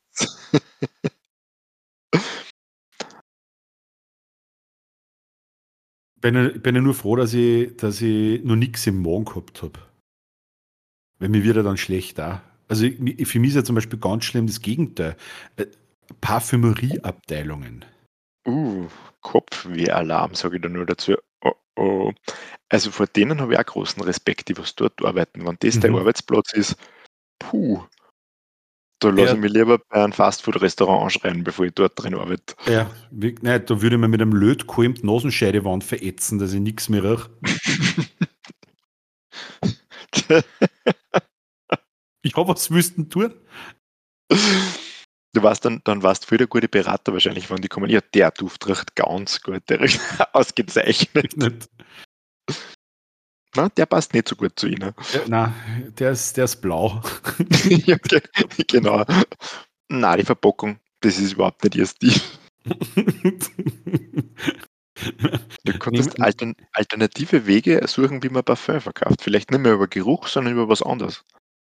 bin, bin ja nur froh, dass ich, dass ich noch nichts im Magen gehabt habe. Weil mir wird er dann schlecht da. Also ich- für mich ist ja zum Beispiel ganz schlimm das Gegenteil. Äh, Parfümerieabteilungen. Uh, Kopfwehalarm, sage ich da nur dazu. Oh. Also vor denen habe ich auch großen Respekt, die was dort arbeiten. Wenn das der Mhm. Arbeitsplatz ist, puh, da lasse Ja. ich mich lieber bei einem Fastfood-Restaurant anschreien, bevor ich dort drin arbeite. Ja, wie, nein, da würde man mit einem Lötkolben die Nasenscheidewand verätzen, dass ich nichts mehr rieche. Ja, was willst du denn tun? Du warst dann, dann warst du wieder gute Berater wahrscheinlich, wenn die kommen. Ja, der Duft riecht ganz gut, der riecht ausgezeichnet. Na, der passt nicht so gut zu Ihnen. Ja, nein, der ist, der ist blau. ja, ge- genau. Na, die Verpackung, das ist überhaupt nicht ihr Stil. Du konntest Nehmen- altern alternative Wege suchen, wie man Parfum verkauft. Vielleicht nicht mehr über Geruch, sondern über was anderes.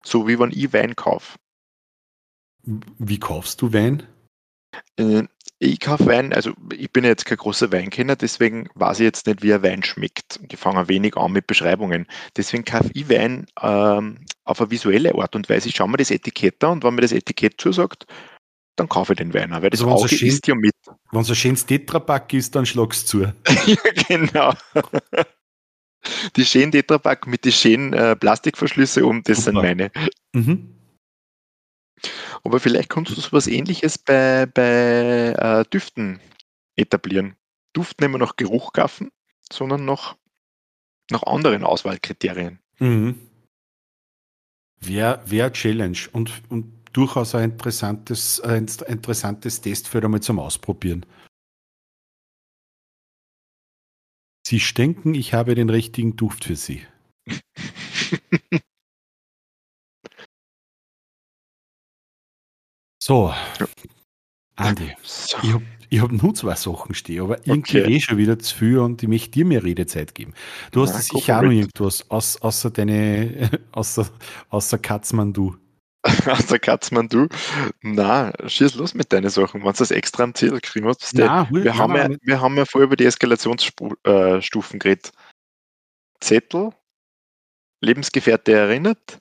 So wie wenn ich Wein kaufe. Wie kaufst du Wein? Äh, Ich kaufe Wein, also ich bin jetzt kein großer Weinkenner, deswegen weiß ich jetzt nicht, wie ein Wein schmeckt. Ich fange ein wenig an mit Beschreibungen. Deswegen kaufe ich Wein ähm, auf eine visuelle Art und Weise. Ich schaue mir das Etikett an und wenn mir das Etikett zusagt, dann kaufe ich den Wein weil das Also Auge schön- isst ja mit. Wenn es ein schönes Tetrapack ist, dann schlag's zu. ja, genau. Die schönen Tetrapack mit den schönen äh, Plastikverschlüsse um, das sind Super. meine. Mhm. Aber vielleicht kannst du so was ähnliches bei, bei äh, Düften etablieren. Duft nicht mehr nach Geruch kaufen, sondern nach, nach anderen Auswahlkriterien. Mhm. Wäre wär eine Challenge und, und durchaus ein interessantes, ein interessantes Testfeld einmal zum Ausprobieren. Sie denken, ich habe den richtigen Duft für Sie. So, Andi, So. ich habe ich hab nur zwei Sachen stehen, aber irgendwie Okay. eh schon wieder zu viel und ich möchte dir mehr Redezeit geben. Du hast Na, go sicher auch noch irgendwas, außer deine, außer, außer Katzmann-Du. Aus der Katzmann, du? Na, schieß los mit deinen Sachen. Wenn du das extra am Ziel kriegen hast, wir, Nein, wir, haben ja, wir haben ja vorher über die Eskalationsstufen geredet. Zettel, Lebensgefährte erinnert,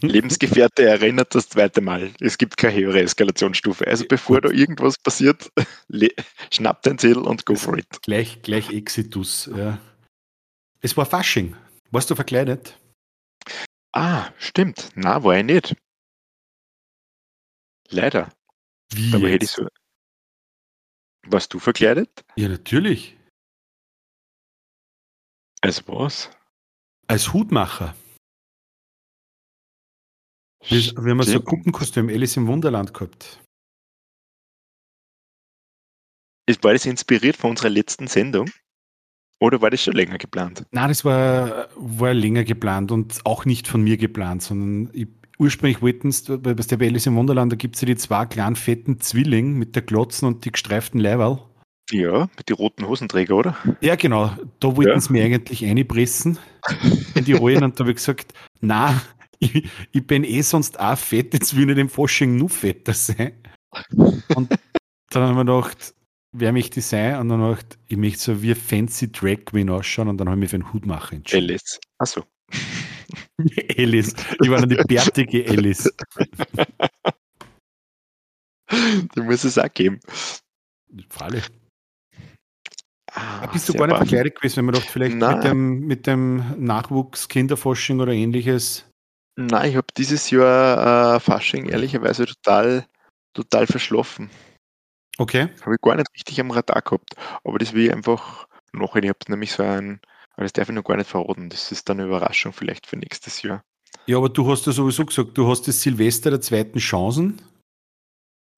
Lebensgefährte erinnert das zweite Mal. Es gibt keine höhere Eskalationsstufe. Also bevor da irgendwas passiert, schnapp dein Zettel und go for it. Gleich, gleich Exitus. Ja. Es war Fasching. Warst du verkleidet? Ah, stimmt. Na, war ich nicht. Leider. Wie Aber hätte ich so. Warst du verkleidet? Ja, natürlich. Als was? Als Hutmacher. Wir, wir haben so ein. Puppenkostüm Alice im Wunderland gehabt. Ist- War das inspiriert von unserer letzten Sendung? Oder war das schon länger geplant? Nein, das war, war länger geplant und auch nicht von mir geplant, sondern ich, ursprünglich wollten es, bei der Alice im Wunderland, da gibt es ja die zwei kleinen fetten Zwilling mit der Glotzen und die gestreiften Leiberl. Ja, mit den roten Hosenträger, oder? Ja, genau. Da wollten Ja. sie mir eigentlich einpressen in die Rollen und da habe ich gesagt, na, ich, ich bin eh sonst auch fett, jetzt will ich nicht im Fasching nur fetter sein. Und dann haben wir gedacht, wer möchte ich sein? Und dann habe ich gedacht, ich möchte so wie fancy Drag Queen ausschauen und dann habe ich mich für einen Hutmacher entschieden. Alice. Achso. Alice. Ich war dann die bärtige Alice. Die muss es auch geben. Freilich. Ah, Bist du gar nicht brav. verkleidet gewesen, wenn man doch vielleicht Nein. mit dem, mit dem Nachwuchs Kinderforschung oder ähnliches. Nein, ich habe dieses Jahr äh, Fasching ehrlicherweise total, total verschlafen. Okay. Habe ich gar nicht richtig am Radar gehabt. Aber das will ich einfach nachher. Ich habe nämlich so ein, aber das darf ich noch gar nicht verraten. Das ist dann eine Überraschung vielleicht für nächstes Jahr. Ja, aber du hast ja sowieso gesagt, du hast das Silvester der zweiten Chancen.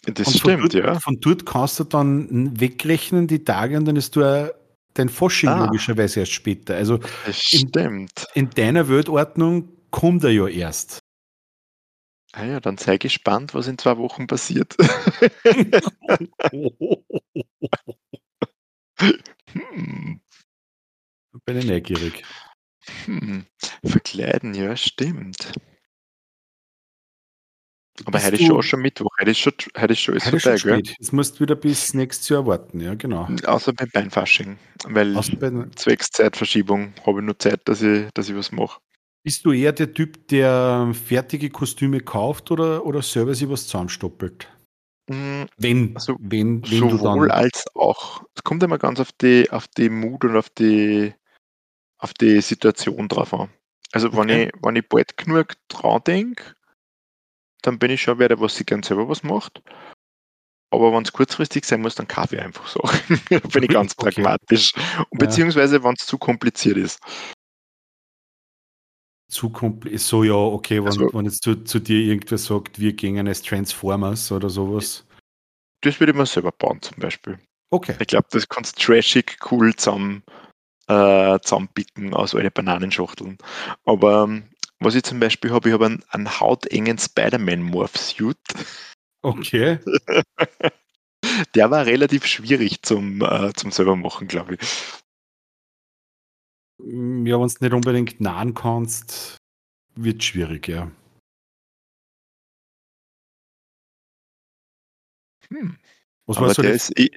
Das Und stimmt, dort, ja. Von dort kannst du dann wegrechnen die Tage und dann ist du auch dein Fasching Ah. logischerweise erst später. Also Das in- stimmt. in deiner Weltordnung kommt er ja erst. Ah ja, dann sei gespannt, was in zwei Wochen passiert. hm, Bin ich neugierig. hm. Verkleiden, ja, stimmt. Aber Bist heute ist schon, schon Mittwoch. Heute ist schon, heute ist schon alles Heute ist schon vorbei, gell? Jetzt musst du wieder bis nächstes Jahr warten, ja, genau. Außer beim Beinfasching. Weil Außer bei zwecks Zeitverschiebung habe ich nur Zeit, dass ich, dass ich was mache. Bist du eher der Typ, der fertige Kostüme kauft oder, oder selber sich was zusammenstoppelt? Hm, Wenn, Also, wenn, wenn du Sowohl dann. als auch. Es kommt immer ganz auf die, auf die Mut und auf die, auf die Situation drauf an. Also wenn, Okay. ich, wenn ich bald genug dran denke, dann bin ich schon wer, der was sich gern selber was macht. Aber wenn es kurzfristig sein muss, dann kaufe ich einfach so. bin ich ganz Okay. pragmatisch. Und beziehungsweise, wenn es zu kompliziert ist. Zu kompl- so ja, okay, wenn, Also- wenn jetzt zu, zu dir irgendwer sagt, wir gehen als Transformers oder sowas. Das würde ich mir selber bauen, zum Beispiel. Okay. Ich glaube, das kannst du trashig cool zusammen, äh, zusammenpicken aus allen Bananenschachteln. Aber ähm, was ich zum Beispiel habe, ich habe einen, einen hautengen Spider-Man-Morph-Suit. Okay. Der war relativ schwierig zum, äh, zum selber machen, glaube ich. Mm, Ja, wenn du nicht unbedingt nahen kannst, wird schwierig, ja. Hm. Was Aber der ist, ich,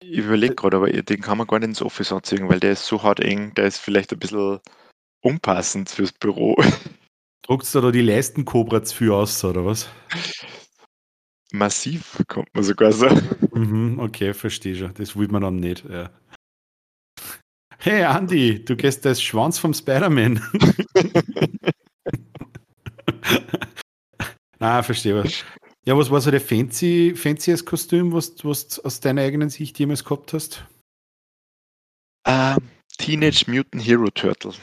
ich überlege gerade, aber den kann man gar nicht ins Office anziehen, weil der ist so hauteng, der ist vielleicht ein bisschen unpassend fürs Büro. Druckst du da die Leistenkobra zu viel aus, oder was? massiv, kommt man sogar so. Mhm, okay, verstehe schon. Das will man dann nicht. Ja. Hey Andy, du gehst als Schwanz vom Spider-Man. Na, verstehe was. Ja, was war so der fancy, fancyes Kostüm, was, was du aus deiner eigenen Sicht jemals gehabt hast? Uh, Teenage Mutant Hero Turtle.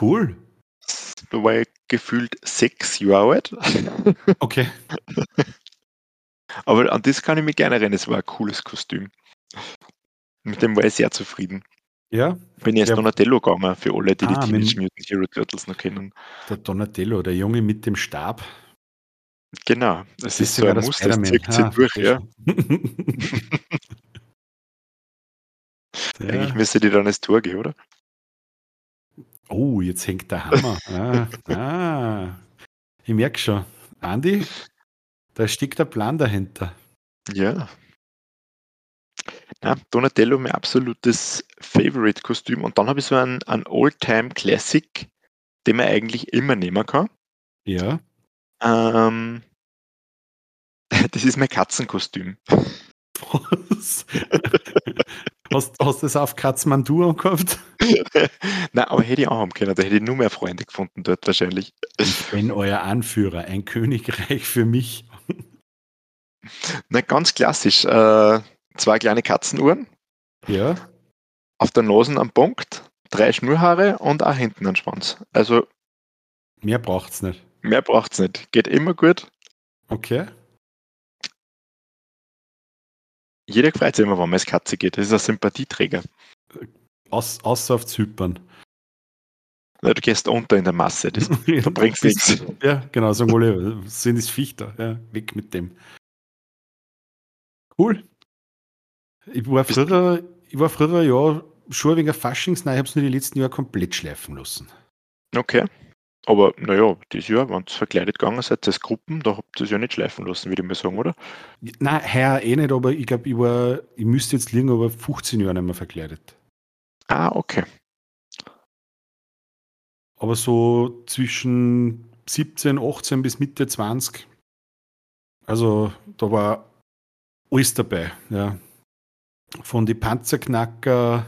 Cool. Da war ich gefühlt sechs Jahre alt. Okay. Aber an das kann ich mich gerne erinnern. Es war ein cooles Kostüm. Mit dem war ich sehr zufrieden. Ja. Bin ich als Ja. Donatello gegangen, für alle, die Ah, die Teenage Mutant Hero Turtles noch kennen. Der Donatello, der Junge mit dem Stab. Genau. Das ist so ein Muster, das zieht sich Ah, durch, ja. ja. Eigentlich müsste die dann ins Tor gehen, oder? Oh, jetzt hängt der Hammer. Ah, ah. Ich merke schon. Andi, da steckt der Plan dahinter. Ja. Na, Donatello, mein absolutes Favorite-Kostüm. Und dann habe ich so einen, einen All-Time-Classic, den man eigentlich immer nehmen kann. Ja. Ähm, das ist mein Katzenkostüm. Was? hast, hast du das auf Katzmandur gehabt? Nein, aber hätte ich auch haben können. Da hätte ich nur mehr Freunde gefunden dort wahrscheinlich. Ich bin euer Anführer, ein Königreich für mich. Na, ganz klassisch. Äh, zwei kleine Katzenuhren, Ja. auf der Nase am Punkt, drei Schnurhaare und auch hinten einen Schwanz. Also Mehr braucht's nicht. mehr braucht es nicht. Geht immer gut. Okay. Jeder freut sich immer, wenn man als Katze geht. Das ist ein Sympathieträger. Aus, außer auf Zypern. Na, du gehst unter in der Masse. Das, da bringt's nichts. Ja, genau, sagen alle, sind das Fichter. Ja, weg mit dem. Cool. Ich war früher, ich war früher ja schon wegen Faschings, nein, ich habe es nur die letzten Jahre komplett schleifen lassen. Okay. Aber naja, dieses Jahr, wenn ihr verkleidet gegangen seid als Gruppen, da habt ihr es ja nicht schleifen lassen, würde ich mal sagen, oder? Nein, heuer eh nicht, aber ich glaube, ich war, ich müsste jetzt liegen, aber 15 Jahre nicht mehr verkleidet. Ah, okay. Aber so zwischen 17, 18 bis Mitte 20. Also da war alles dabei. Ja. Von die Panzerknacker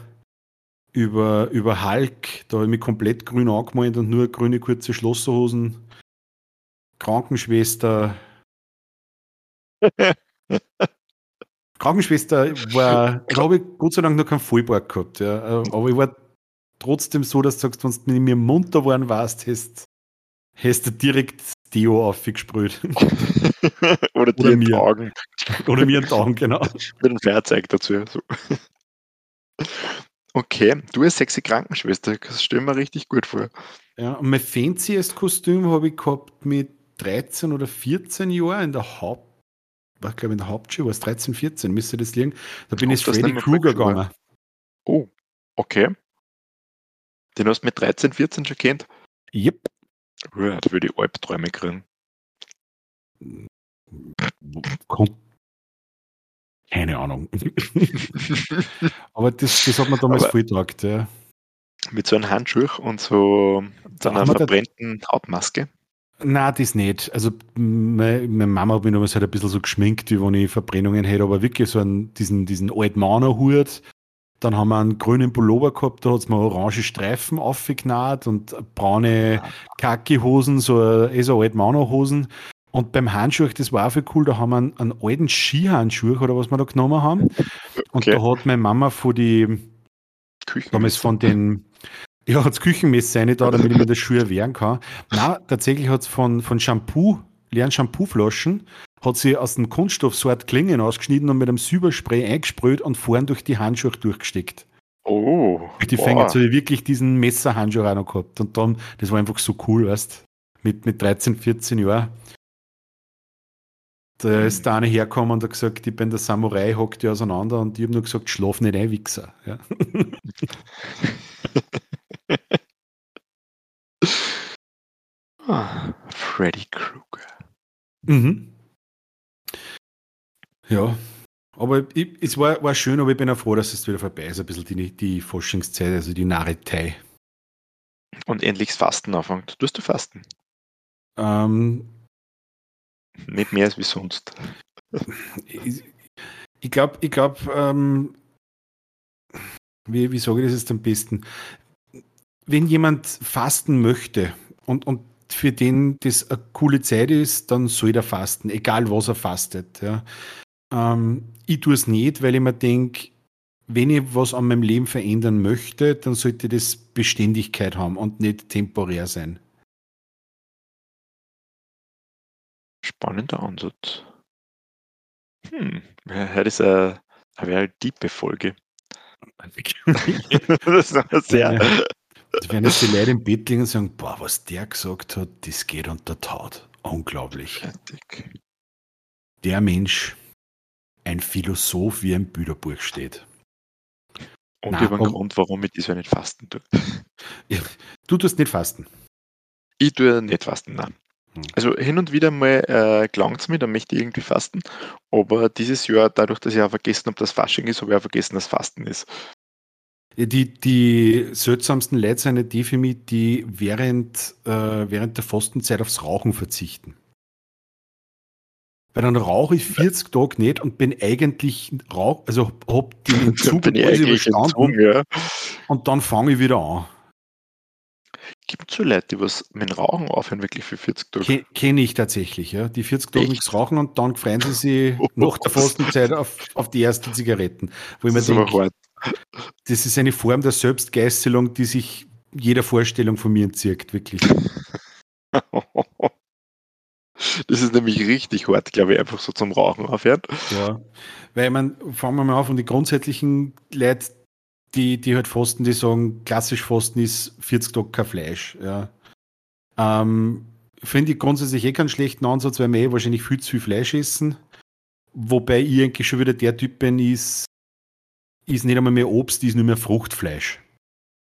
über, über Hulk, da habe ich mich komplett grün angemalt und nur grüne kurze Schlosserhosen. Krankenschwester. Krankenschwester war, habe ich Gott sei Dank noch keinen Vollbart gehabt. Ja. Aber ich war trotzdem so, dass du sagst, wenn du mit mir munter geworden warst, hast, hast du direkt Deo aufgesprüht. oder Oder in mir. Augen Oder mir einen Daumen, genau. mit einem Feuerzeug dazu. So. Okay, du als sexy Krankenschwester, das stell mir richtig gut vor. Ja, und mein fanciest Kostüm habe ich gehabt mit 13 oder 14 Jahren in der Haupt, war glaube in der Hauptschule, war es 13, 14, müsste das liegen. Da bin ich Freddy Krueger gegangen. Oh, okay. Den hast du mit 13, 14 schon kennt? Yep. Ja, da würde ich Albträume kriegen. Keine Ahnung. Aber das, das hat man damals Aber- getaugt, ja. mit so einem Handschuh und so Da einer verbrennten Hautmaske. Nein, das nicht. Also meine, Mama hat mich damals halt ein bisschen so geschminkt, wie wenn ich Verbrennungen hätte, aber wirklich so einen, diesen, diesen alten Hut. Dann haben wir einen grünen Pullover gehabt, da hat es mir orange Streifen aufgenäht und braune Kaki-Hosen, so, eh so alte Hosen. Und beim Handschuh, das war auch viel cool, da haben wir einen, einen alten Skihandschuh oder was wir da genommen haben. Und Okay. da hat meine Mama von die, damals von den, ja, hat das Küchenmesser rein da, damit ich mir das Schuhe wehren kann. Na, tatsächlich hat es von, von Shampoo, leeren Shampooflaschen, hat sie aus dem Kunststoff so Art Klingen ausgeschnitten und mit einem Silberspray eingesprüht und vorn durch die Handschuhe durchgesteckt. Oh, Durch die boah. Finger wirklich diesen Messerhandschuh auch noch gehabt. Und dann, das war einfach so cool, weißt mit, mit 13, 14 Jahren. Da ist der eine hergekommen und hat gesagt, ich bin der Samurai, hockt die auseinander und ich habe nur gesagt, schlaf nicht ein, Wichser. Ja. Ah, Freddy Krueger. Mhm. Ja, aber ich, es war, war schön, aber ich bin auch froh, dass es wieder vorbei ist. Ein bisschen die, die Forschungszeit, also die Narretei. Und endlich das Fasten anfängt. Tust du Fasten? Ähm, Nicht mehr als wie sonst. ich, glaube, ich glaube, ähm, wie, wie sage ich das jetzt am besten? Wenn jemand fasten möchte und, und für den das eine coole Zeit ist, dann soll er fasten, egal was er fastet. Ja. Ähm, ich tue es nicht, weil ich mir denke, wenn ich was an meinem Leben verändern möchte, dann sollte das Beständigkeit haben und nicht temporär sein. Spannender Ansatz. Hm, heute ist eine, eine very tiefe Folge. das ist sehr. Wenn jetzt die Leute im Bett liegen und sagen, boah, was der gesagt hat, das geht unter Taut. Unglaublich. Fertig. Der Mensch, ein Philosoph, wie im Büderbuch steht. Und Nein, über den Grund, warum ich das ja nicht fasten tue. Ja, du tust nicht fasten. Ich tue nicht fasten, nein. Hm. Also hin und wieder mal äh, gelangt es mir, dann möchte ich irgendwie fasten. Aber dieses Jahr, dadurch, dass ich auch vergessen habe, dass Fasching ist, habe ich auch vergessen, dass Fasten ist. Ja, die, die seltsamsten Leute sind die für mich, die während, äh, während der Fastenzeit aufs Rauchen verzichten. Weil dann rauche ich 40 Tage nicht und bin eigentlich rauch, also hab den Entzug bin ich überstanden Entzug, ja. und dann fange ich wieder an. Gibt es so Leute, die was mit Rauchen aufhören, wirklich für 40 Tage? Kenne ich tatsächlich, ja. Die 40 Tage nichts rauchen und dann freuen sie sich nach der Fastenzeit auf, auf die ersten Zigaretten. Wo ich mir denke, das ist eine Form der Selbstgeißelung, die sich jeder Vorstellung von mir entzieht, wirklich. Das ist nämlich richtig hart, glaube ich, einfach so zum Rauchen aufhören. Ja, weil man, fangen wir mal auf, und die grundsätzlichen Leute, die, die halt fasten, die sagen, klassisch fasten ist 40 Tage kein Fleisch. Ja. Ähm, Finde ich grundsätzlich eh keinen schlechten Ansatz, weil wir eh wahrscheinlich viel zu viel Fleisch essen. Wobei ich eigentlich schon wieder der Typ bin, ist, ist nicht einmal mehr Obst, ist nur mehr Fruchtfleisch.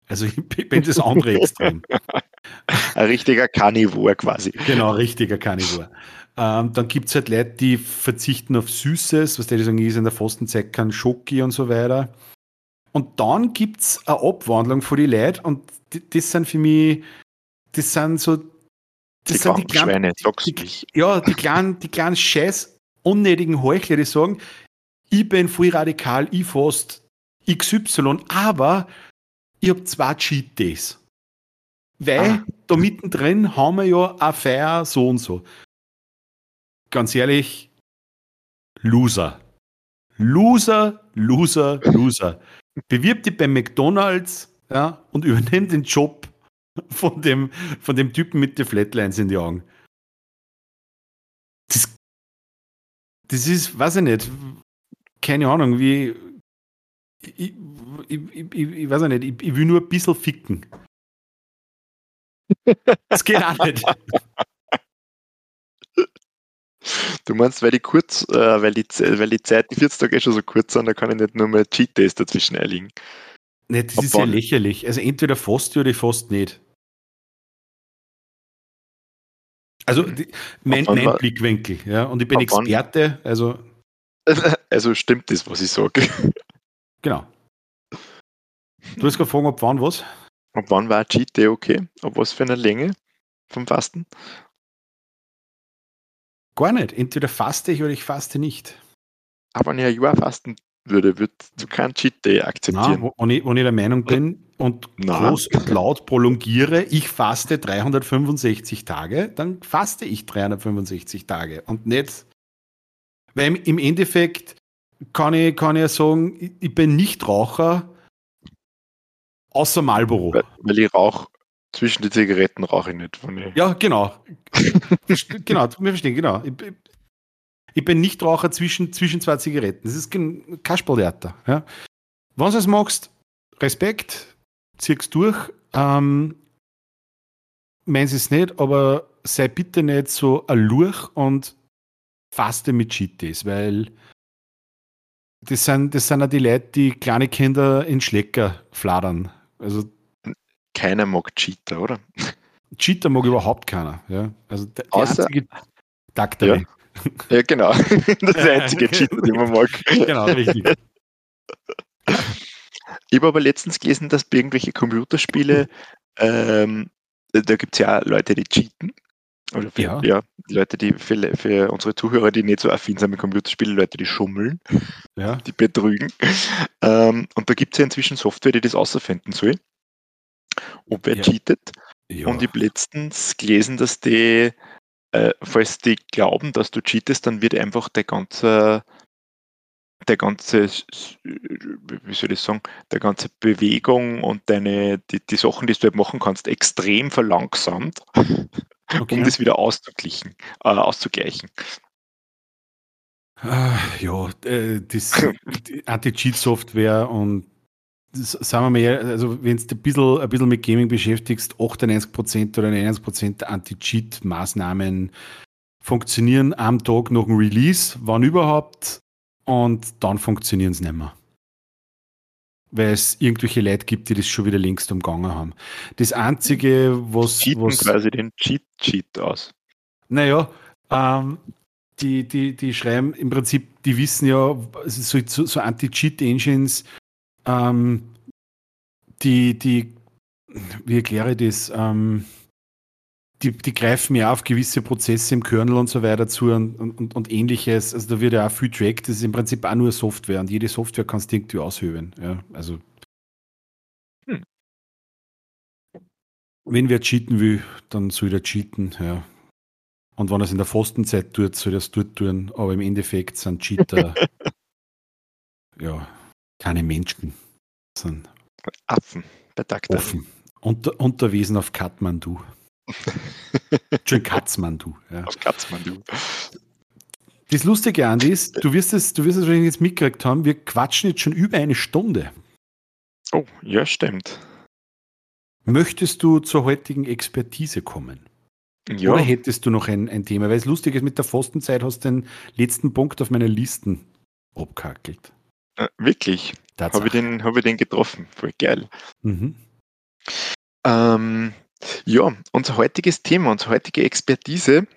Also ich bin das andere Extrem. Ein richtiger Carnivore quasi. Genau, richtiger Carnivore. Ähm, dann gibt es halt Leute, die verzichten auf Süßes, was die sagen, ist in der Fastenzeit kein Schoki und so weiter. Und dann gibt es eine Abwandlung von den Leuten und das sind für mich, das sind so, das die sind die kleinen, die, die, ja, die kleinen, die kleinen scheiß unnötigen Heuchler, die sagen, ich bin voll radikal, ich fast XY, aber ich habe zwei Cheat Days. Weil ah. da mittendrin haben wir ja eine Feier so und so. Ganz ehrlich, Loser. Loser, Loser, Loser. Bewirb dich bei McDonalds ja, und übernimm den Job von dem, von dem Typen mit den Flatlines in die Augen. Das, das ist, weiß ich nicht, keine Ahnung, wie. Ich, ich, ich, ich weiß nicht, ich, will nur ein bisschen ficken. Das geht auch nicht. Du meinst, weil die kurz, äh, weil die, weil die Zeit, die 40 Tage eh schon so kurz sind, da kann ich nicht nur mal Cheat Days dazwischen einliegen. Nee, das Ob ist ja lächerlich. Also entweder fast oder fast nicht. Also die, mein, mein Blickwinkel, ja. Und ich bin Experte, also. Also stimmt das, was ich sage. Genau. Du hast gefragt, ob wann was? Ab wann war Cheat Day okay? Ab was für eine Länge vom Fasten? Gar nicht. Entweder faste ich oder ich faste nicht. Aber wenn ich ein Jahr fasten würde, würde du keinen Cheat Day akzeptieren. Nein, wenn, ich, wenn ich der Meinung bin und Nein. groß und laut prolongiere, ich faste 365 Tage, dann faste ich 365 Tage und nicht, weil im Endeffekt kann ich, kann ich sagen, ich bin nicht Raucher, Außer Marlboro. Weil, weil ich rauche zwischen die Zigaretten rauche ich nicht. Ich ja, genau. genau, wir verstehen, genau. Ich, ich, bin nicht Raucher zwischen, zwischen zwei Zigaretten. Das ist kein Kasperltheater. Ja. Wenn du es magst, Respekt, zieh's durch. Ähm, meins es nicht, aber sei bitte nicht so ein Lurch und faste mit Cheaties, weil das sind, das sind auch die Leute, die kleine Kinder in Schlecker fladern. Also keiner mag Cheater, oder? Cheater mag überhaupt keiner. Ja? Also der, der Außer, einzige Daktari. Ja. ja, genau. Das ist der einzige Cheater, den man mag. Genau, richtig. Ich habe aber letztens gelesen, dass bei irgendwelche Computerspiele, ähm, da gibt es ja Leute, die cheaten. Oder für, ja. ja. Leute, die für, für, unsere Zuhörer, die nicht so affin sind mit Computerspielen, Leute, die schummeln, ja. die betrügen. Ähm, und da gibt es ja inzwischen Software, die das außerfinden soll, ob wer ja. cheatet. Ja. Und ich habe letztens gelesen, dass die, äh, falls die glauben, dass du cheatest, dann wird einfach der ganze der ganze, wie soll ich sagen, der ganze Bewegung und deine, die, die Sachen, die du halt machen kannst, extrem verlangsamt, okay. um das wieder auszugleichen. Äh, auszugleichen. Ah, ja, äh, das Anti-Cheat-Software und das, sagen wir mal, also wenn du ein bisschen, ein bisschen mit Gaming beschäftigst, 98% oder 91% der Anti-Cheat-Maßnahmen funktionieren am Tag nach dem Release, wann überhaupt und dann funktionieren sie nicht mehr. Weil es irgendwelche Leute gibt, die das schon wieder längst umgangen haben. Das Einzige, was. Cheaten was, quasi den Cheat-Cheat aus. Naja, ähm, die, die, die schreiben im Prinzip, die wissen ja, so, so, so Anti-Cheat-Engines, ähm, die, die, wie erkläre ich das? Ähm, die, die greifen ja auf gewisse Prozesse im Kernel und so weiter zu und, und, und ähnliches. Also da wird ja auch viel tracked. Das ist im Prinzip auch nur Software und jede Software kannst du irgendwie aushöhlen. Ja, also. Hm. Wenn wer cheaten will, dann soll er cheaten, ja. Und wenn er es in der Fastenzeit tut, soll er es dort tun. Aber im Endeffekt sind Cheater ja keine Menschen, sondern Affen, Bedackte. Offen. Unter, Unterwesen auf Kathmandu. Schön Katzmandu. Ja. Auf Katzmandu. Das Lustige, Andi, ist, du wirst es, du wirst es wahrscheinlich jetzt mitgekriegt haben, wir quatschen jetzt schon über eine Stunde. Oh, ja, stimmt. Möchtest du zur heutigen Expertise kommen? Ja. Oder hättest du noch ein, ein Thema? Weil es lustig ist, mit der Fastenzeit hast du den letzten Punkt auf meiner Listen abkackelt. Äh, wirklich? Habe ich, den, hab ich den getroffen. Voll geil. Mhm. Ähm, ja, unser heutiges Thema, unsere heutige Expertise,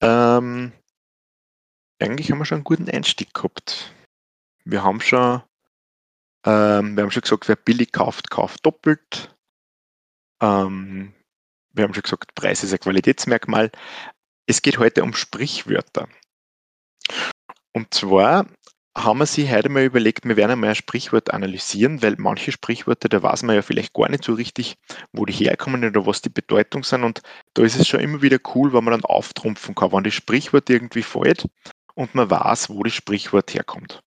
ähm, eigentlich haben wir schon einen guten Einstieg gehabt. Wir haben schon, ähm, wir haben schon gesagt, wer billig kauft, kauft doppelt. Ähm, wir haben schon gesagt, Preis ist ein Qualitätsmerkmal. Es geht heute um Sprichwörter. Und zwar haben wir sich heute mal überlegt, wir werden einmal ein Sprichwort analysieren, weil manche Sprichwörter, da weiß man ja vielleicht gar nicht so richtig, wo die herkommen oder was die Bedeutung sind. Und da ist es schon immer wieder cool, wenn man dann auftrumpfen kann, wenn das Sprichwort irgendwie fällt und man weiß, wo das Sprichwort herkommt.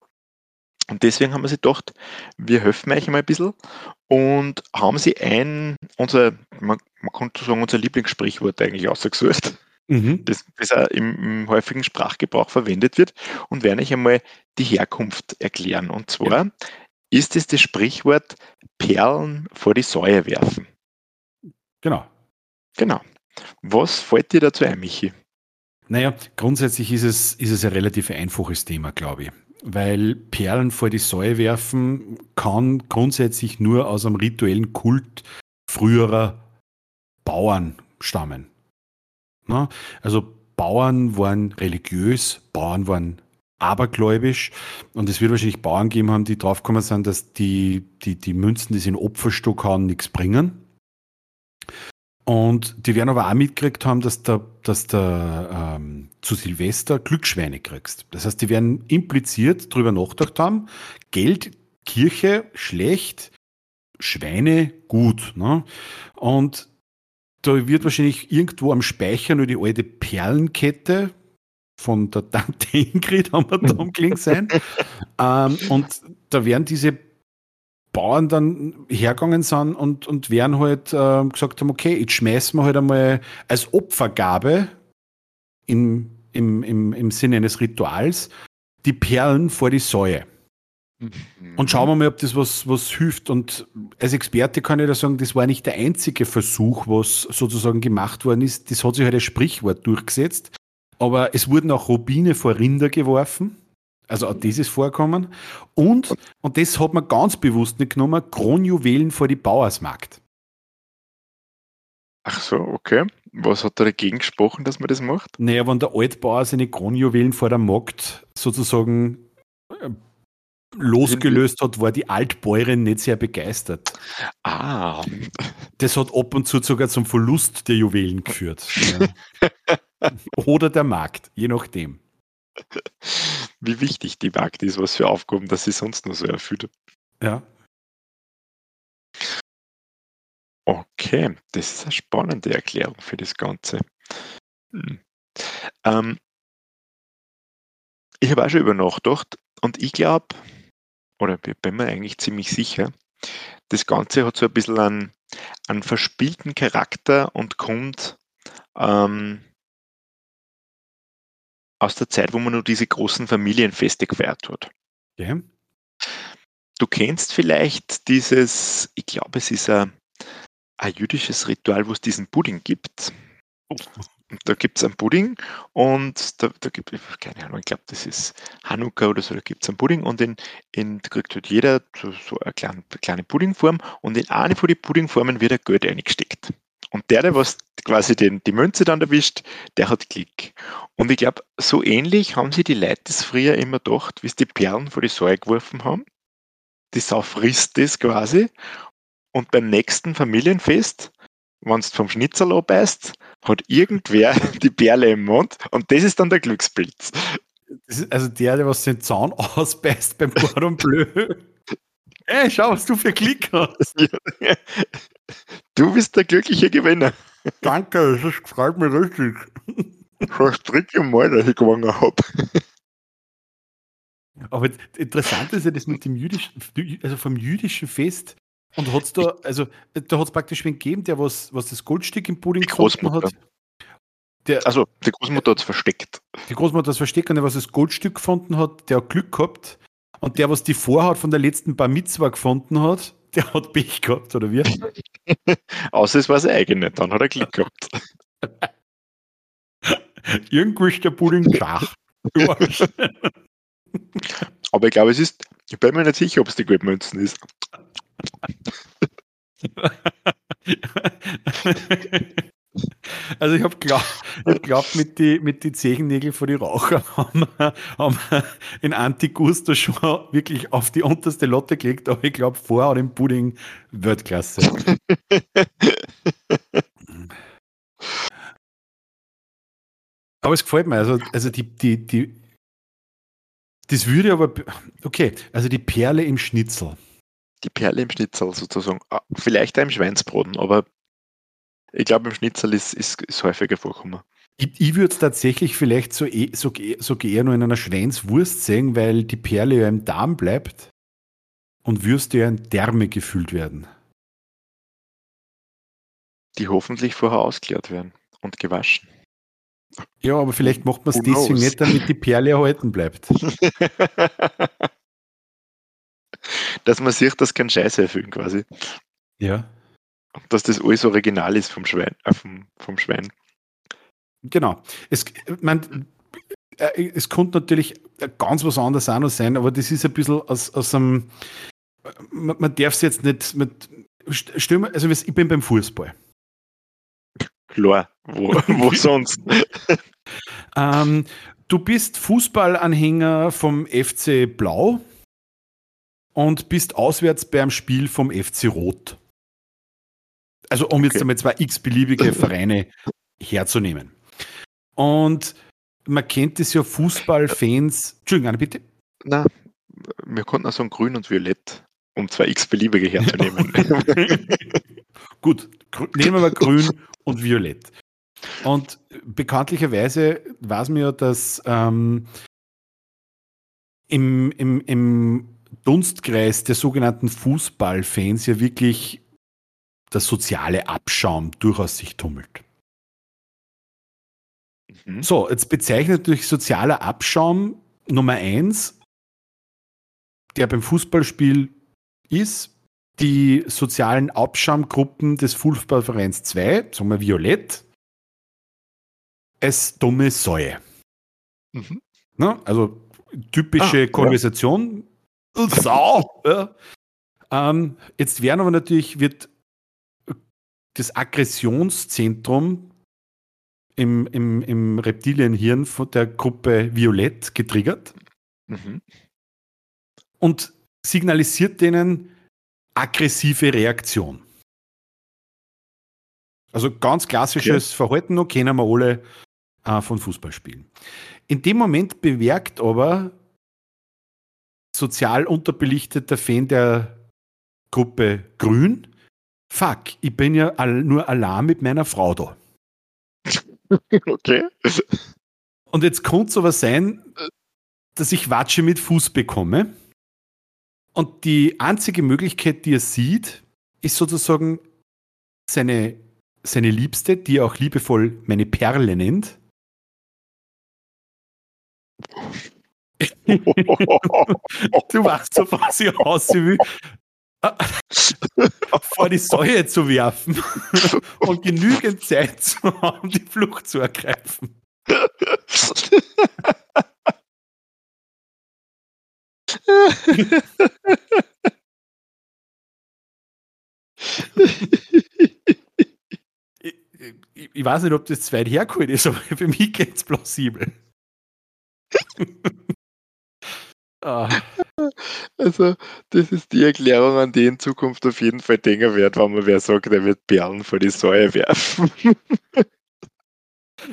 Und deswegen haben wir sich gedacht, wir helfen euch mal ein bisschen und haben sie ein, unser, man, man könnte sagen, unser Lieblingssprichwort eigentlich ausgesucht mhm. das, das auch im, im, häufigen Sprachgebrauch verwendet wird und werde ich einmal die Herkunft erklären. Und zwar ja. ist es das Sprichwort Perlen vor die Säue werfen. Genau. Genau. Was fällt dir dazu ein, Michi? Naja, grundsätzlich ist es, ist es ein relativ einfaches Thema, glaube ich. Weil Perlen vor die Säue werfen kann grundsätzlich nur aus einem rituellen Kult früherer Bauern stammen. Ne? Also Bauern waren religiös, Bauern waren abergläubisch und es wird wahrscheinlich Bauern geben haben, die draufgekommen sind, dass die, die, die Münzen, die sie in Opferstock haben, nichts bringen. Und die werden aber auch mitgekriegt haben, dass du dass da, ähm, zu Silvester Glücksschweine kriegst. Das heißt, die werden impliziert drüber nachgedacht haben, Geld, Kirche schlecht, Schweine gut. Ne? Und da wird wahrscheinlich irgendwo am Speicher nur die alte Perlenkette von der Tante Ingrid haben wir da umgelegt sein. ähm, und da werden diese Bauern dann hergegangen sind und, und werden halt äh, gesagt haben, okay, jetzt schmeißen wir halt einmal als Opfergabe im, im, im, im Sinne eines Rituals die Perlen vor die Säue. Und schauen wir mal, ob das was, was hilft. Und als Experte kann ich da sagen, das war nicht der einzige Versuch, was sozusagen gemacht worden ist. Das hat sich halt als Sprichwort durchgesetzt. Aber es wurden auch Rubine vor Rinder geworfen. Also auch dieses Vorkommen. Und, und das hat man ganz bewusst nicht genommen, Kronjuwelen vor die Bauersmarkt. Ach so, okay. Was hat da dagegen gesprochen, dass man das macht? Naja, wenn der Altbauer seine Kronjuwelen vor der Markt sozusagen äh, losgelöst hat, war die Altbäuerin nicht sehr begeistert. Ah. Das hat ab und zu sogar zum Verlust der Juwelen geführt. Ja. Oder der Markt, je nachdem. Wie wichtig die Markt ist, was für Aufgaben, dass sie sonst nur so erfüllt. Ja. Okay, das ist eine spannende Erklärung für das Ganze. Hm. Ähm, ich habe auch schon über nachgedacht und ich glaube, oder bin mir eigentlich ziemlich sicher, das Ganze hat so ein bisschen einen, einen verspielten Charakter und kommt ähm, aus der Zeit, wo man nur diese großen Familienfeste gefeiert hat. Okay. Du kennst vielleicht dieses, ich glaube, es ist ein, ein jüdisches Ritual, wo es diesen Pudding gibt. Da gibt es einen Pudding und da, da gibt es, keine Ahnung, ich glaube, das ist Hanukkah oder so, da gibt es einen Pudding und in, in, da kriegt halt jeder so, so eine kleine, kleine Puddingform und in eine von den Puddingformen wird ein Geld eingesteckt. Und der, der was quasi den, die Münze dann erwischt, der hat Klick. Und ich glaube, so ähnlich haben sie die Leute das früher immer gedacht, wie sie die Perlen vor die Säule geworfen haben. Die Sau frisst das quasi. Und beim nächsten Familienfest, wenn du vom Schnitzel abbeißt, hat irgendwer die Perle im Mund und das ist dann der Glücksblitz. also der, der was den Zaun ausbeißt beim Cordon Bleu. Ey, schau, was du für Klick hast. Du bist der glückliche Gewinner. Danke, das freut mich richtig. Das dritte Mal, dass ich gewonnen habe. Aber interessant ist ja das mit dem jüdischen, also vom jüdischen Fest. Und hat's da, also da hat es praktisch wen gegeben, der was, was das Goldstück im Pudding gefunden hat. Der, also die Großmutter hat es versteckt. Die Großmutter hat es versteckt und der, was das Goldstück gefunden hat, der hat Glück gehabt. Und der, was die Vorhaut von der letzten Bar Mitzwa gefunden hat, der hat Pech gehabt, oder wie? Außer es war sein eigenes, dann hat er Glück gehabt. Irgendwo ist der Pudding schach. Aber ich glaube, es ist, ich bin mir nicht sicher, ob es die Goldmünzen ist. Also ich habe glaubt, glaub, mit den mit die Zehennägeln von den Rauchern haben, haben in Antigusto schon wirklich auf die unterste Lotte gelegt, aber ich glaube vorher den Pudding Weltklasse. aber es gefällt mir, also, also die, die, die, das würde aber, okay, also die Perle im Schnitzel. Die Perle im Schnitzel sozusagen. Ah, vielleicht auch im Schweinsbraten, aber ich glaube, im Schnitzel ist, ist, ist häufiger vorkommen. Ich, ich würde es tatsächlich vielleicht so, eh, so, so eher nur in einer Schweinswurst sehen, weil die Perle ja im Darm bleibt und Würste ja in Därme gefüllt werden. Die hoffentlich vorher ausgeklärt werden und gewaschen. Ja, aber vielleicht macht man es deswegen nicht, damit die Perle erhalten bleibt. dass man sieht, dass kein Scheiß erfüllen quasi. Ja dass das alles original ist vom Schwein. Äh, vom, vom Schwein. Genau. Es, man, äh, es konnte natürlich ganz was anderes auch noch sein, aber das ist ein bisschen aus, aus einem. Man, man darf es jetzt nicht mit. Stimme, also ich bin beim Fußball. Klar, wo, wo sonst? ähm, du bist Fußballanhänger vom FC Blau und bist auswärts beim Spiel vom FC Rot. Also um jetzt einmal zwei x-beliebige Vereine herzunehmen. Und man kennt es ja Fußballfans. Entschuldigung, Anne, bitte. Na, wir konnten auch sagen grün und violett, um zwei x-beliebige herzunehmen. Gut, nehmen wir grün und violett. Und bekanntlicherweise weiß man ja, dass ähm, im, im, im Dunstkreis der sogenannten Fußballfans ja wirklich das soziale Abschaum durchaus sich tummelt. Mhm. So, jetzt bezeichnet durch sozialer Abschaum Nummer eins, der beim Fußballspiel ist, die sozialen Abschaumgruppen des Fußballvereins 2, sagen wir Violett, als dumme Säue. Mhm. Na, also typische ah, Konversation. Ja. Sau! Ja. Ähm, jetzt werden aber natürlich, wird das Aggressionszentrum im, im, im Reptilienhirn von der Gruppe Violett getriggert mhm. und signalisiert denen aggressive Reaktion. Also ganz klassisches okay. Verhalten, noch kennen wir alle. äh, von Fußballspielen. In dem Moment bemerkt aber sozial unterbelichteter Fan der Gruppe Grün, fuck, ich bin ja nur allein mit meiner Frau da. Okay. Und jetzt könnte es aber sein, dass ich Watsche mit Fuß bekomme. Und die einzige Möglichkeit, die er sieht, ist sozusagen seine, seine Liebste, die er auch liebevoll meine Perle nennt. Du weißt so, was ich aus will. vor die Säue zu werfen und genügend Zeit zu haben, die Flucht zu ergreifen. ich, ich, ich, weiß nicht, ob das zweit hergeholt ist, aber für mich geht es plausibel. Ah. Also, das ist die Erklärung, an die in Zukunft auf jeden Fall denken wird, wenn man wer sagt, er wird Perlen vor die Säue werfen.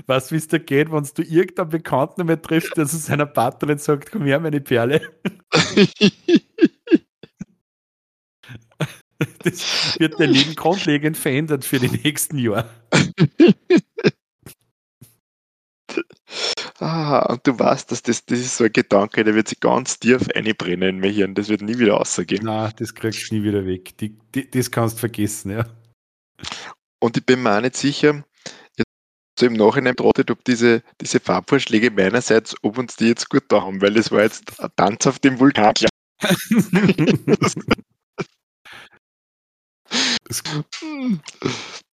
Was, wie es da geht, wenn du irgendeinen Bekannten mehr triffst, der zu seiner Partnerin sagt, komm her, meine Perle. das wird dein Leben grundlegend verändert für die nächsten Jahre. Ah, und du weißt, dass das, das ist so ein Gedanke, der wird sich ganz tief einbrennen in mein Hirn. Das wird nie wieder rausgehen. Nein, das kriegst du nie wieder weg. Die, die, das kannst du vergessen, ja. Und ich bin mir auch nicht sicher, so im Nachhinein trottet, ob diese, diese Farbvorschläge meinerseits, ob uns die jetzt gut da haben, weil das war jetzt ein Tanz auf dem Vulkan.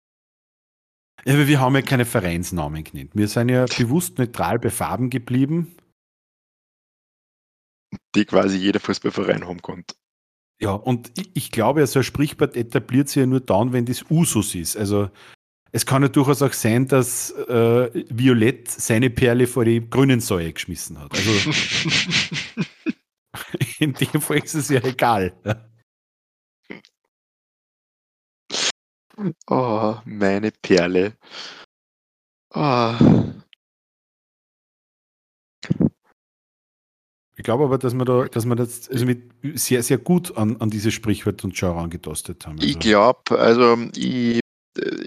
Ja, aber wir haben ja keine Vereinsnamen genannt. Wir sind ja bewusst neutral bei Farben geblieben. Die quasi jeder Fußballverein haben konnte. Ja, und ich, ich glaube, so ein Sprichwort etabliert sich ja nur dann, wenn das Usus ist. Also es kann ja durchaus auch sein, dass äh, Violett seine Perle vor die grünen Säue geschmissen hat. Also in dem Fall ist es ja egal. Oh, meine Perle. Oh. Ich glaube aber, dass wir da, dass wir das also mit sehr, sehr gut an, an dieses Sprichwort und Genre angetastet haben. Also. Ich glaube, also ich,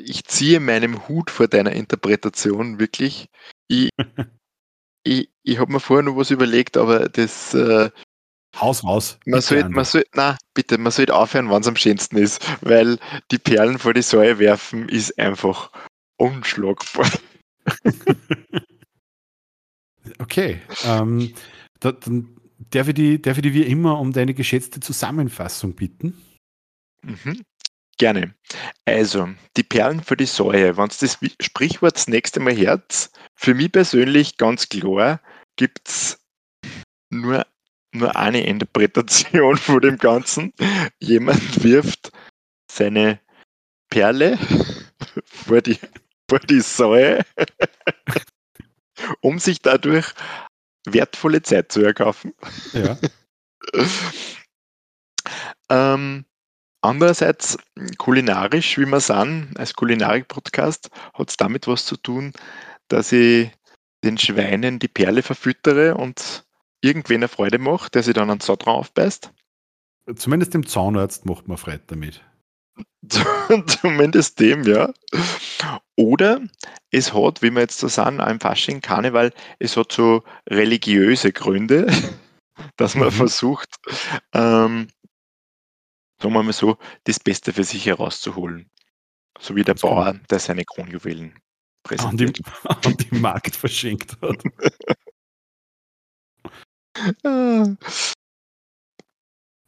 ich ziehe meinem Hut vor deiner Interpretation wirklich. Ich, ich, ich habe mir vorher noch was überlegt, aber das äh, Haus raus. Man sollte, man soll, na, bitte, man sollte aufhören, wann es am schönsten ist, weil die Perlen vor die Säue werfen ist einfach unschlagbar. okay. Ähm, da, dann darf ich, die, darf ich die wie immer um deine geschätzte Zusammenfassung bitten? Mhm. Gerne. Also, die Perlen für die Säue, wenn es das Sprichwort das nächste Mal hört, für mich persönlich ganz klar, gibt es nur nur eine Interpretation von dem Ganzen. Jemand wirft seine Perle vor die, vor die Säue, um sich dadurch wertvolle Zeit zu erkaufen. Ja. ähm, andererseits, kulinarisch, wie wir sagen, als Kulinarik-Podcast, hat es damit was zu tun, dass ich den Schweinen die Perle verfüttere und irgendwen eine Freude macht, der sich dann an den Sau drauf beißt. Zumindest dem Zahnarzt macht man Freude damit. Zumindest dem, ja. Oder es hat, wie wir jetzt so sagen, ein Fasching, Karneval, es hat so religiöse Gründe, dass man mhm. versucht, ähm, sagen wir mal so, das Beste für sich herauszuholen. So wie der Bauer, der seine Kronjuwelen präsentiert. An den, an den Markt verschenkt hat.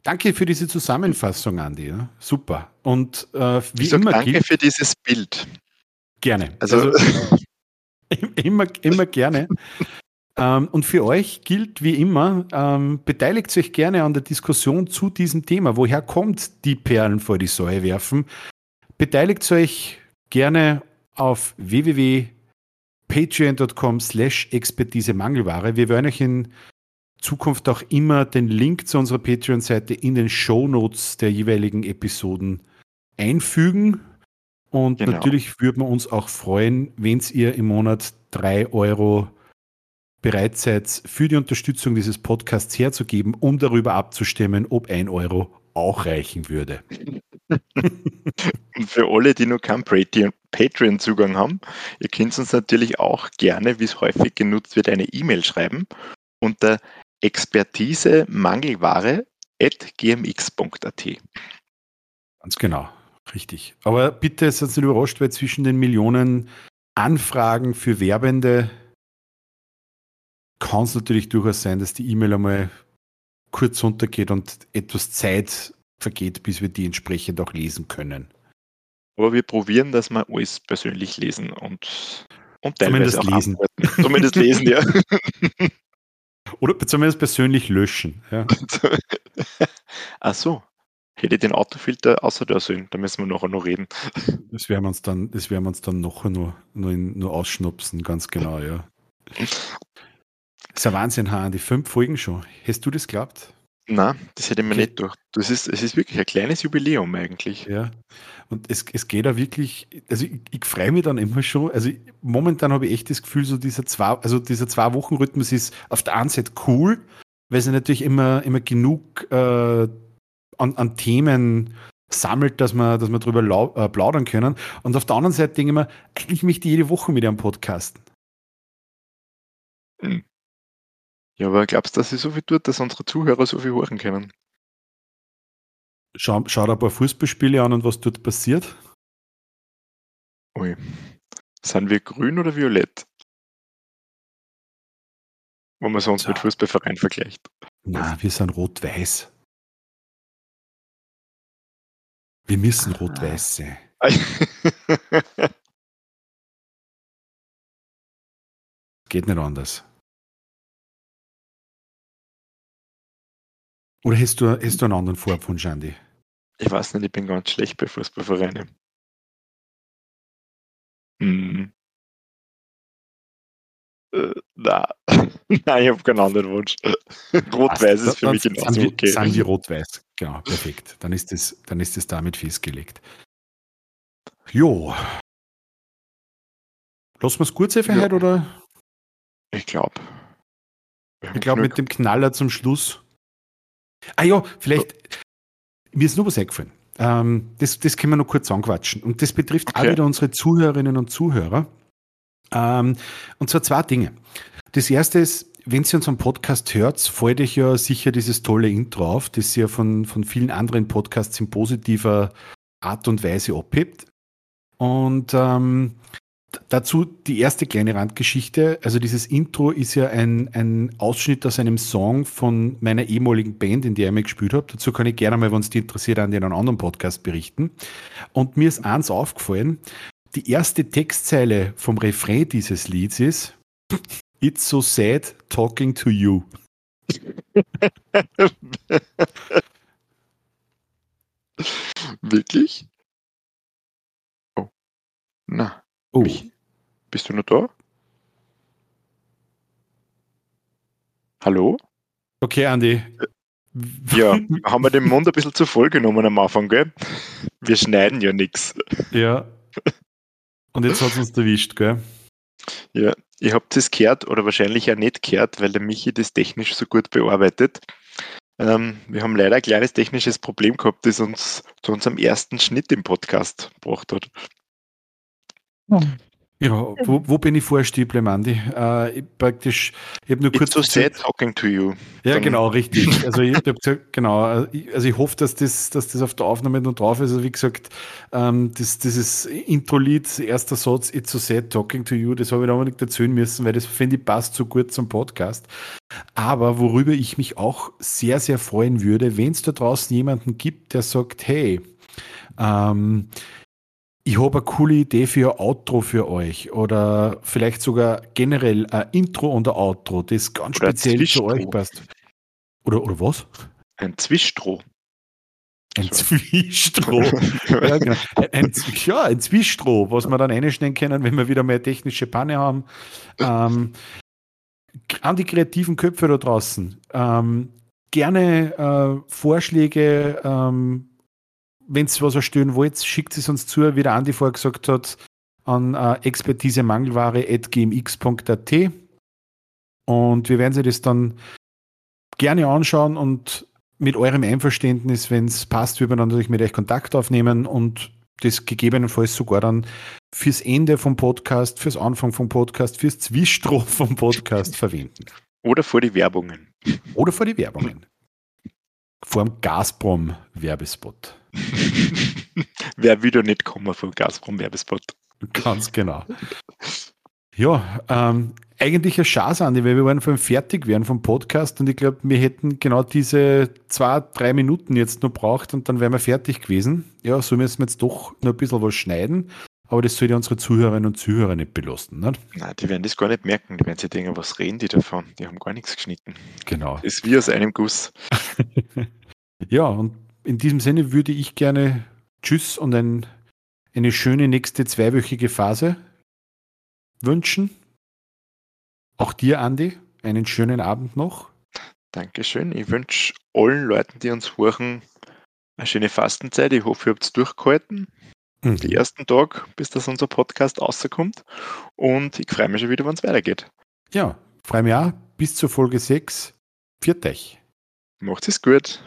Danke für diese Zusammenfassung, Andi. Super. Und äh, wie ich immer danke gilt, für dieses Bild. Gerne. Also, also immer, immer gerne. ähm, und für euch gilt wie immer, ähm, beteiligt euch gerne an der Diskussion zu diesem Thema. Woher kommt die Perlen vor die Säue werfen? Beteiligt euch gerne auf www.patreon.com slash Expertise Mangelware. Wir werden euch in Zukunft auch immer den Link zu unserer Patreon-Seite in den Show Notes der jeweiligen Episoden einfügen. Und genau. natürlich würden wir uns auch freuen, wenn ihr im Monat drei Euro bereit seid, für die Unterstützung dieses Podcasts herzugeben, um darüber abzustimmen, ob ein Euro auch reichen würde. Und für alle, die noch keinen Patreon-Zugang haben, ihr könnt uns natürlich auch gerne, wie es häufig genutzt wird, eine E-Mail schreiben unter expertise mangelware at gmx.at. Ganz genau, richtig. Aber bitte seid nicht überrascht, weil zwischen den Millionen Anfragen für Werbende kann es natürlich durchaus sein, dass die E-Mail einmal kurz runtergeht und etwas Zeit vergeht, bis wir die entsprechend auch lesen können. Aber wir probieren, dass wir alles persönlich lesen und, und zumindest lesen. Antworten. Zumindest lesen, ja. Oder zumindest persönlich löschen. Ja. Ach so. Hätte ich den Autofilter außer der sollen, da müssen wir nachher noch reden. Das werden wir uns dann, das werden wir uns dann nachher nur, nur, nur ausschnupsen, ganz genau, ja. Das ist ein Wahnsinn, Hahn, die fünf Folgen schon. Hast du das geglaubt? Na, das hätte ich mir okay. nicht durch. Das ist, es ist wirklich ein kleines Jubiläum eigentlich. Ja. Und es, es geht da wirklich, also ich, ich freue mich dann immer schon. Also momentan habe ich echt das Gefühl, so dieser zwei, also dieser zwei Wochen Rhythmus ist auf der einen Seite cool, weil sie natürlich immer, immer genug äh, an, an Themen sammelt, dass wir, dass wir drüber lau, äh, plaudern können. Und auf der anderen Seite denke ich mir, eigentlich möchte ich jede Woche mit einem Podcasten. Hm. Ja, aber glaubst du, dass sie so viel tut, dass unsere Zuhörer so viel hören können? Schau, schau dir ein paar Fußballspiele an und was dort passiert. Ui. Sind wir grün oder violett? Wenn man sonst ja. mit Fußballverein vergleicht. Na, wir sind rot-weiß. Wir müssen rot-weiß sein. Geht nicht anders. Oder hast du, hast du einen anderen Vorwunsch, Andy? Ich weiß nicht, ich bin ganz schlecht bei Fußballvereinen. Hm. Äh, na. Nein, ich habe keinen anderen Wunsch. Rot-Weiß ist für mich genauso okay. Sind wir rot-weiß, genau, perfekt. Dann ist, das, dann ist das damit festgelegt. Jo. Lassen wir es sein für ja. heute, oder? Ich glaube. Ich glaube, mit dem Knaller zum Schluss Ah ja, vielleicht, mir ist nur was eingefallen. Ähm, das, das können wir noch kurz anquatschen. Und das betrifft okay. auch wieder unsere Zuhörerinnen und Zuhörer. Ähm, und zwar zwei Dinge. Das erste ist, wenn Sie unseren Podcast hört, freut euch ja sicher dieses tolle Intro auf, das ihr von, von vielen anderen Podcasts in positiver Art und Weise abhebt. Und ähm, Dazu die erste kleine Randgeschichte. Also dieses Intro ist ja ein, ein Ausschnitt aus einem Song von meiner ehemaligen Band, in der ich mal gespielt habe. Dazu kann ich gerne mal, wenn es dich interessiert, an den anderen Podcast berichten. Und mir ist eins aufgefallen. Die erste Textzeile vom Refrain dieses Lieds ist It's so sad talking to you. Wirklich? Oh. Na. Oh. Mich? Bist du noch da? Hallo? Okay, Andi. Ja, haben wir den Mund ein bisschen zu voll genommen am Anfang, gell? Wir schneiden ja nichts. Ja. Und jetzt hat es uns erwischt, gell? Ja, ihr habt es gehört oder wahrscheinlich ja nicht gehört, weil der Michi das technisch so gut bearbeitet. Ähm, wir haben leider ein kleines technisches Problem gehabt, das uns zu unserem ersten Schnitt im Podcast gebracht hat. Ja, wo, wo bin ich vorstieble, Mandy? Äh, ich praktisch, ich habe nur kurz. So sad talking to you. Ja, Dann genau, richtig. Also ich habe gesagt, genau, also ich hoffe, dass das, dass das auf der Aufnahme noch drauf ist. Also wie gesagt, ähm, das, dieses Intro-Lied, erster Satz, It's so sad talking to you, das habe ich noch nicht erzählen müssen, weil das finde ich passt so gut zum Podcast. Aber worüber ich mich auch sehr, sehr freuen würde, wenn es da draußen jemanden gibt, der sagt, hey, ähm, ich habe eine coole Idee für ein Outro für euch oder vielleicht sogar generell ein Intro und ein Outro, das ganz oder speziell zu euch passt. Oder, oder was? Ein Zwischstroh. Ein Zwischstroh. ja, genau. ein, ja, ein Zwischstroh, was wir dann einstellen können, wenn wir wieder mehr technische Panne haben. Ähm, an die kreativen Köpfe da draußen. Ähm, gerne äh, Vorschläge, ähm, wenn ihr was erstellen wollt, schickt es uns zu, wie der Andi vorher gesagt hat, an äh, expertisemangelware.gmx.at und wir werden sie das dann gerne anschauen und mit eurem Einverständnis, wenn es passt, würden wir dann natürlich mit euch Kontakt aufnehmen und das gegebenenfalls sogar dann fürs Ende vom Podcast, fürs Anfang vom Podcast, fürs Zwischenstroph vom Podcast verwenden. Oder vor die Werbungen. Oder vor die Werbungen. Vor dem Gazprom-Werbespot. Wer wieder nicht kommen vom Gazprom-Werbespot? Ganz genau. Ja, ähm, eigentlich ein Chance, Andi, weil wir waren vor allem fertig werden vom Podcast und ich glaube, wir hätten genau diese zwei, drei Minuten jetzt nur braucht und dann wären wir fertig gewesen. Ja, so müssen wir jetzt doch noch ein bisschen was schneiden, aber das soll ja unsere Zuhörerinnen und Zuhörer nicht belasten. Nicht? Nein, die werden das gar nicht merken. Die werden sich denken, was reden die davon? Die haben gar nichts geschnitten. Genau. Das ist wie aus einem Guss. ja, und in diesem Sinne würde ich gerne Tschüss und ein, eine schöne nächste zweiwöchige Phase wünschen. Auch dir, Andi, einen schönen Abend noch. Dankeschön. Ich wünsche allen Leuten, die uns hören, eine schöne Fastenzeit. Ich hoffe, ihr habt es durchgehalten. Mhm. Die ersten Tag, bis das unser Podcast rauskommt. Und ich freue mich schon wieder, wenn es weitergeht. Ja, freue mich auch. Bis zur Folge 6. Viert euch. Macht es gut.